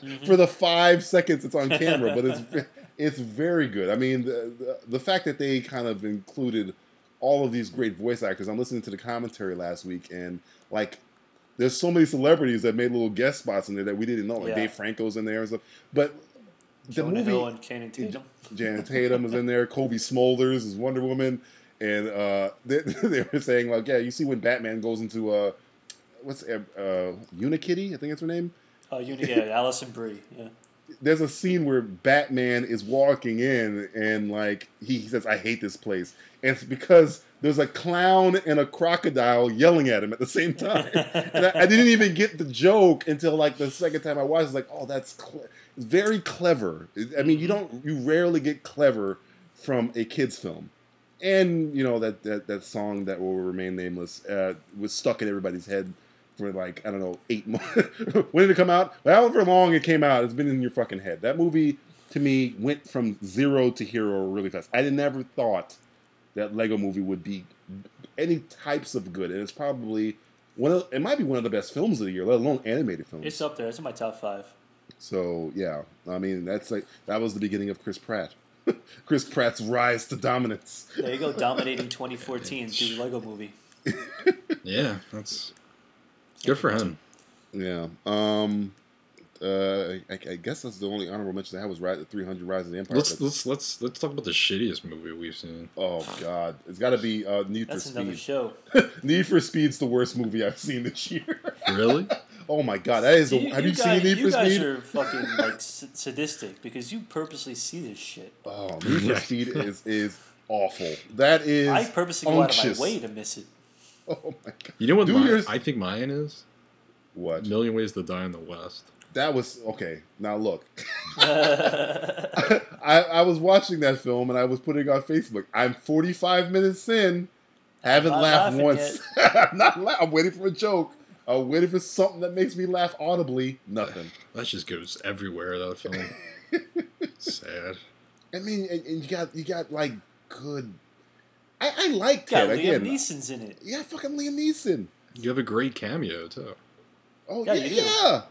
Mm-hmm. for the five seconds it's on camera, but it's it's very good. I mean, the, the the fact that they kind of included all of these great voice actors. I'm listening to the commentary last week, and like. There's so many celebrities that made little guest spots in there that we didn't know. Like Yeah. Dave Franco's in there and stuff. But the Jonah movie, Hill and Channing Tatum. Janet Tatum was in there. Cobie Smulders is Wonder Woman, and uh, they, they were saying like, yeah, you see when Batman goes into uh, what's uh, uh, Unikitty, I think that's her name. Oh, you yeah, Alison Brie. Yeah. There's a scene where Batman is walking in and like he, he says, "I hate this place," and it's because there's a clown and a crocodile yelling at him at the same time. and I, I didn't even get the joke until like the second time I watched. It's like, oh, that's cle- very clever. I mean, you don't you rarely get clever from a kids film. And you know that that, that song that will remain nameless uh, was stuck in everybody's head for like I don't know eight months. when did it come out? However long it came out, it's been in your fucking head. That movie to me went from zero to hero really fast. I never thought that Lego Movie would be any types of good, and it's probably one of it might be one of the best films of the year, let alone animated films. It's up there. It's in my top five. So yeah, I mean that's like that was the beginning of Chris Pratt. Chris Pratt's rise to dominance. There you go, dominating 2014 through the Lego Movie. Yeah, that's good for him. Yeah. Um. Uh. I, I guess that's the only honorable mention I had was Rise, 300 Rise of the Empire. Let's let's let's let's talk about the shittiest movie we've seen. oh God, it's got to be uh, Need That's for another Speed. show. Need for Speed's the worst movie I've seen this year. Really? Oh my God, that is. the, You, have you you, guys, seen Need you for guys Speed? are fucking like sadistic because you purposely see this shit. Oh, Need for Speed is is awful. That is. I purposely go out of my way to miss it. Oh my God. You know what Do mine, yours- I think mine is? What? Million Ways to Die in the West. That was okay. Now look, I, I was watching that film and I was putting it on Facebook. I'm 45 minutes in, haven't Not laughed once. I'm not. La- I'm waiting for a joke. I'm waiting for something that makes me laugh audibly. Nothing. That just goes everywhere. That film. Sad. I mean, and, and you got you got like good. I, I like Yeah, Ted Liam again. Neeson's in it. Yeah, fucking Liam Neeson. You have a great cameo too. Oh Yeah, yeah, yeah.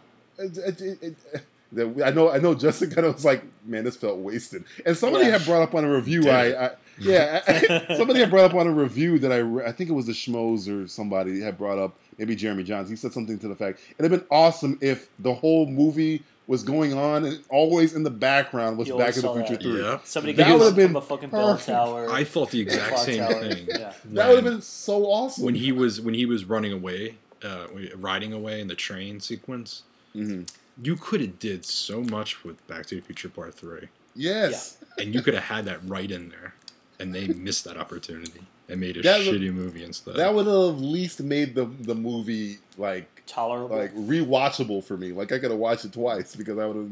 It- it- it- it- I know. I know. Justin kind of was like, "Man, this felt wasted." And somebody Yeah. had brought up on a review. I. I yeah. I, somebody had brought up on a review that I. Re- I think it was the Schmoes or somebody had brought up. Maybe Jeremy Jahns. He said something to the fact it'd have been awesome if the whole movie was going on, and always in the background was You Back always to the Future that. Three. Yeah. Somebody That got would've been from a fucking bell perfect. tower. I thought the exact same tower. thing. Yeah. That would have been so awesome. when he was when he was running away, uh, riding away in the train sequence. Mm-hmm. You could have did so much with Back to the Future Part Three, yes, and you could have had that right in there, and they missed that opportunity and made a That would- shitty movie instead. that would have at least made the the movie like Tolerable. like rewatchable for me. Like I could have watched it twice because I would have.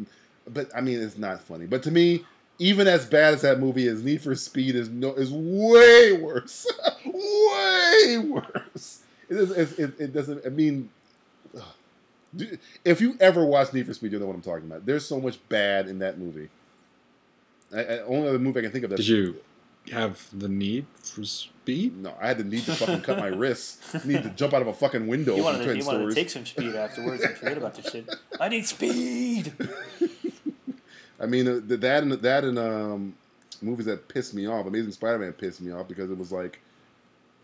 But I mean, it's not funny. But to me, even as bad as that movie is, Need for Speed is no is way worse, way worse. It, is, it, it, it doesn't. I mean, ugh. If you ever watch Need for Speed, you know what I'm talking about. There's so much bad in that movie. I, I, only other movie I can think of. That Did you have the need for speed? No, I had to need to fucking cut my wrists. Need to jump out of a fucking window. he from wanted, to, Twin he wanted to take some speed afterwards and forget about this shit. I need speed. I mean, uh, that and that and um, movies that pissed me off. Amazing Spider-Man pissed me off because it was like,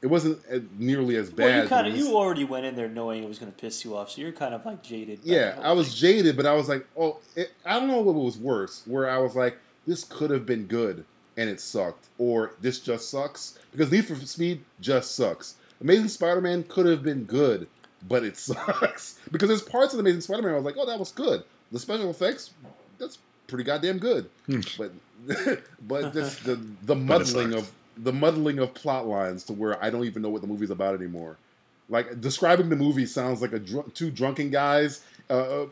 it wasn't uh, nearly as bad. Well, you kind of, was- you already went in there knowing it was going to piss you off, so you're kind of like jaded. yeah, I was thing. jaded, but I was like, oh, it, I don't know what was worse. Where I was like, this could have been good and it sucked, or this just sucks because Need for Speed just sucks. Amazing Spider-Man could have been good, but it sucks because there's parts of Amazing Spider-Man I was like, oh, that was good. The special effects, that's pretty goddamn good, but but just the the muddling of the muddling of plot lines to where I don't even know what the movie's about anymore. Like describing the movie sounds like a dr- two drunken guys, uh,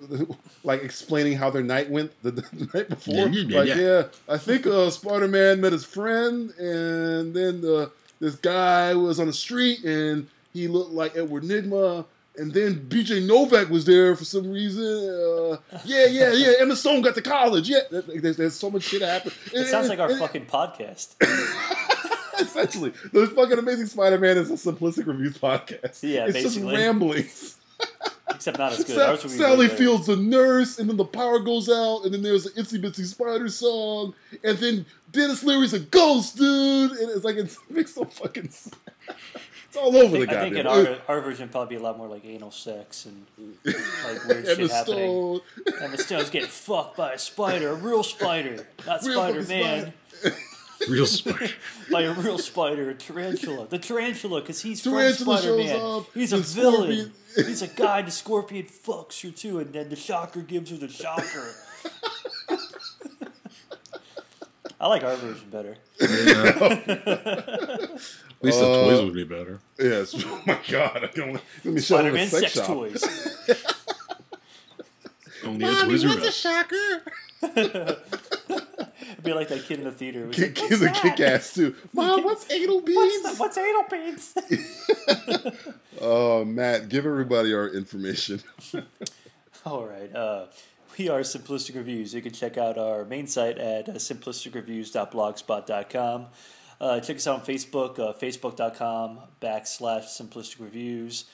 like explaining how their night went the, the night before. Yeah, yeah, like, yeah. yeah, I think uh, Spider Man met his friend, and then uh, this guy was on the street, and he looked like Edward Nygma. And then BJ Novak was there for some reason. Uh, yeah, yeah, yeah. Emma Stone got to college. Yeah, there's, there's so much shit happened. It sounds like our And- fucking podcast. essentially, the fucking Amazing Spider-Man is a simplistic reviews podcast. Yeah, it's just basically. ramblings. Except not as good. Sa- Sally. Field's a nurse, and then the power goes out, and then there's an Itsy Bitsy Spider song, and then Denis Leary's a ghost, dude, and it's like it's, it makes no fucking sense. It's all over think, the I think in our, our version probably be a lot more like anal sex and like weird shit happening. Stone, Emma Stone's getting fucked by a spider, a real spider, not Spider Man, Real spider. by a real spider, a tarantula. The tarantula, because he's Tarantula from Spider Man. He's a villain. scorpion- He's a guy. The scorpion fucks her too, and then the shocker gives her the shocker. I like our version better. At least the Uh, toys would be better. yes. Oh my god, I don't. Let me show Spider him Man sex, sex toys. Only at Toys R Us. shocker. It'd be like that kid in the theater. Kick, like, he's a kick ass too. Mom, what's anal beads? What's, the, what's anal beads? Oh, Matt, give everybody our information. All right. Uh, we are Simplistic Reviews. You can check out our main site at uh, simplisticreviews.blogspot.com. Uh, check us out on Facebook, uh, facebook.com backslash simplistic reviews.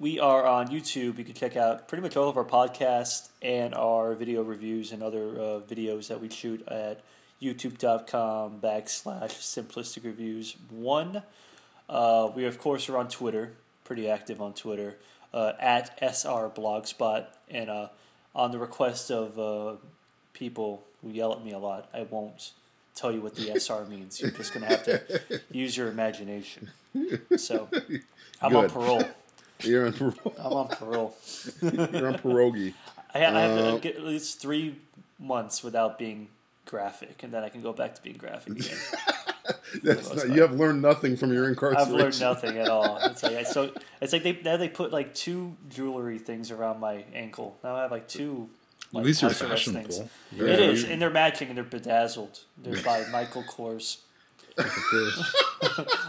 We are on YouTube. You can check out pretty much all of our podcasts and our video reviews and other uh, videos that we shoot at youtube.com backslash simplistic reviews one. Uh, we, of course, are on Twitter, pretty active on Twitter, uh, at SR Blogspot. And uh, on the request of uh, people who yell at me a lot, I won't tell you what the SR means. You're just going to have to use your imagination. So I'm on parole. You're on parole. I'm on parole. You're on pierogi. I, ha- I have Uh, to get at least three months without being graphic, and then I can go back to being graphic again. That's not, you have learned nothing from your incarceration. I've learned nothing at all. It's like I, so it's like they now they put like two jewelry things around my ankle. Now I have like two. Like, At least you're house fashionable. things. Yeah. It is, and they're matching and they're bedazzled. They're by Michael Kors.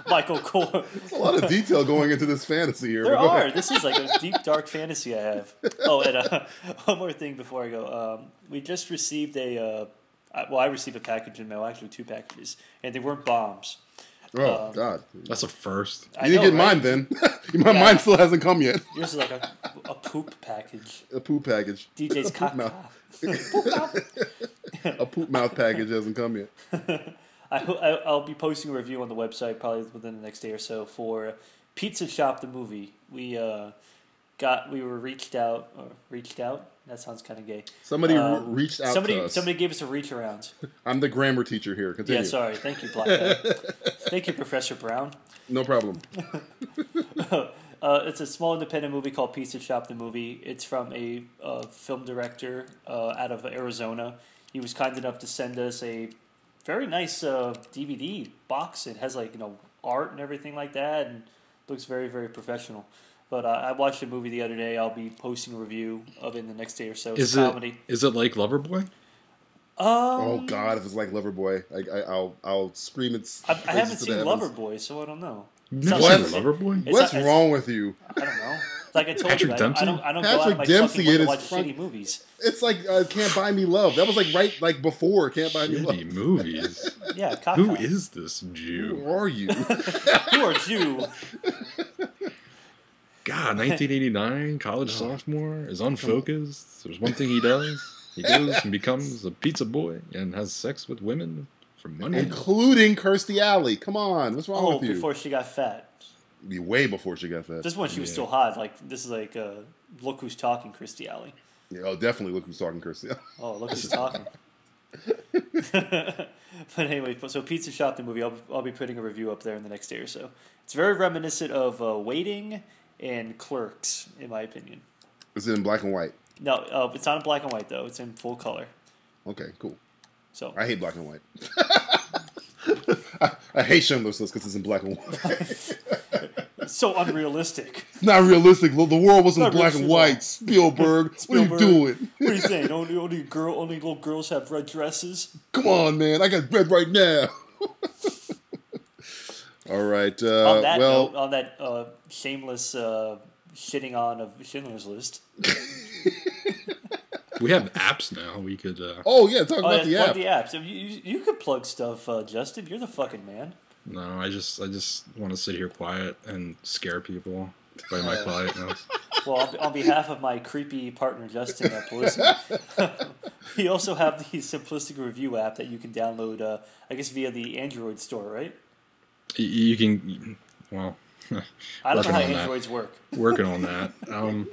Michael Kors. There's a lot of detail going into this fantasy here. There are. ahead. This is like a deep, dark fantasy I have. Oh, and uh, one more thing before I go. Um, we just received a. Uh, well, I received a package in mail, actually two packages, and they weren't bombs. Oh um, God! That's a first. I You didn't know, get right? mine then. My Yeah. mine still hasn't come yet. Yours is like a, a poop package. A poop package. DJ's poop cock. mouth. A poop mouth package hasn't come yet. I, ho- I, I'll be posting a review on the website probably within the next day or so for Pizza Shop the movie. We uh, got we were reached out or reached out. That sounds kind of gay. Somebody re- reached out somebody to us. somebody gave us a reach around. I'm the grammar teacher here. Continue. Yeah, sorry. Thank you, Black. Thank you, Professor Brown. No problem. Uh, it's a small independent movie called Pizza Shop the Movie. It's from a uh, film director uh, out of Arizona. He was kind enough to send us a very nice uh, DVD box. It has like you know art and everything like that, and looks very very professional. But uh, I watched a movie the other day. I'll be posting a review of it in the next day or so. It's Is a it comedy. is it like Loverboy? Oh God, if it's like Loverboy, I, I, I'll I'll scream its. I, I haven't seen the heavens. Loverboy, so I don't know. You've Sounds never What? seen Loverboy? What's not- wrong with you? I don't know. Like I told Patrick you, I don't, I Dempsey? don't, I don't go out Patrick of my Dempsey fucking way in to his watch front- shitty movies. It's like uh, Can't Buy Me Love. That was like right like before Can't Buy Me Love. Shitty movies. Yeah, caca. Who is this Jew? Who are you? Who are you? God, 1989, college sophomore, is unfocused. There's one thing he does. He goes and becomes a pizza boy and has sex with women for money. Including Kirstie Alley. Come on, what's wrong Oh, with you? before she got fat. Be way before she got fat. This one she was Yeah. still hot. Like this is like uh, look who's talking, Kirstie Alley. Yeah, oh, definitely look who's talking Kirstie. Alley. Oh, look who's talking. but anyway, so Pizza Shop the movie. I'll, I'll be putting a review up there in the next day or so. It's very reminiscent of uh, Waiting and Clerks, in my opinion. It's in black and white. No, uh, it's not in black and white though. It's in full color. Okay, cool. So I hate black and white. I, I hate Schindler's List because it's in black and white. so unrealistic. It's not realistic. The world wasn't black and white. Spielberg, Spielberg, what are you doing? What are you saying? Only only girl, only little girls have red dresses. Come on, man. I got bread right now. All right. Uh, on that well, note, on that uh, shameless uh, shitting on of Schindler's List. We have apps now. We could. Uh, oh yeah, talk Oh, about yeah, the plug app. the apps. You, you, you could plug stuff, uh, Justin. You're the fucking man. no, I just I just want to sit here quiet and scare people by my quietness. Well, on, on behalf of my creepy partner Justin at Policing, we also have the Simplistic Review app that you can download. Uh, I guess via the Android store, right? Y- You can. Well, I don't know how on that. Androids work. working on that. Um,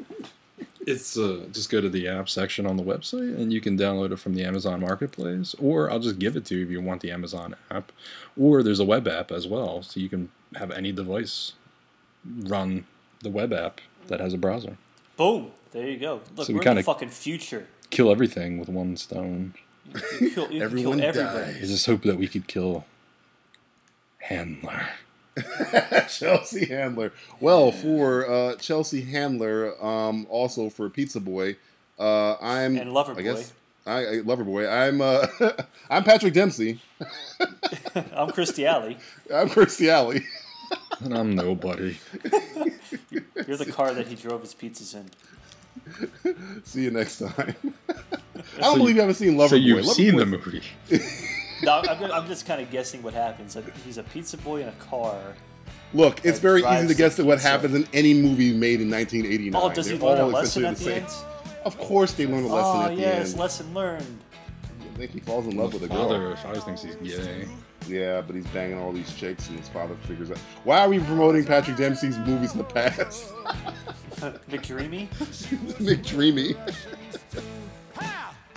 it's uh, just go to the app section on the website and you can download it from the Amazon Marketplace, or I'll just give it to you if you want the Amazon app. Or there's a web app as well, so you can have any device run the web app that has a browser. Boom! There you go. Look, So we we're in kinda- the fucking future. Kill everything with one stone. You kill, you can Everyone kill everybody. I just hope that we could kill Handler. Chelsea Handler. Well, for uh, Chelsea Handler, um, also for Pizza Boy, uh, I'm And Lover I guess I, I Lover Boy. I'm uh, I'm Patrick Dempsey. I'm Kirstie Alley. I'm Kirstie Alley. And I'm nobody. You're the car that he drove his pizzas in. See you next time. I don't believe you haven't seen Lover So Boy. you've Lover seen Boy- the movie. No, I'm, I'm just kind of guessing what happens. Like, he's a pizza boy in a car. Look, it's very easy to guess at what pizza. happens in any movie made in 1989. Oh, does he They're learn a lesson at the same. end? Of course, they learn a lesson Oh, at the yes, end. Yes, lesson learned. I think he falls in love with a girl. Father, father thinks he's gay. Yeah, but he's banging all these chicks, and his father figures out. Why are we promoting Patrick Dempsey's movies in the past? McDreamy? McDreamy.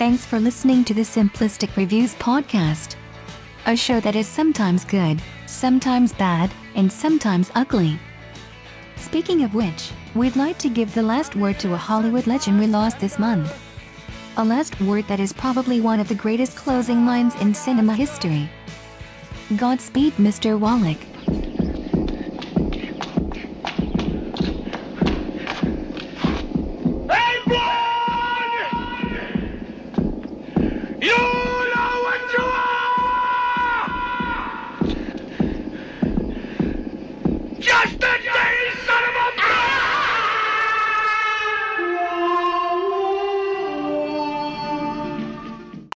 Thanks for listening to the Simplistic Reviews podcast. A show that is sometimes good, sometimes bad, and sometimes ugly. Speaking of which, we'd like to give the last word to a Hollywood legend we lost this month. A last word that is probably one of the greatest closing lines in cinema history. Godspeed, Mr. Wallach.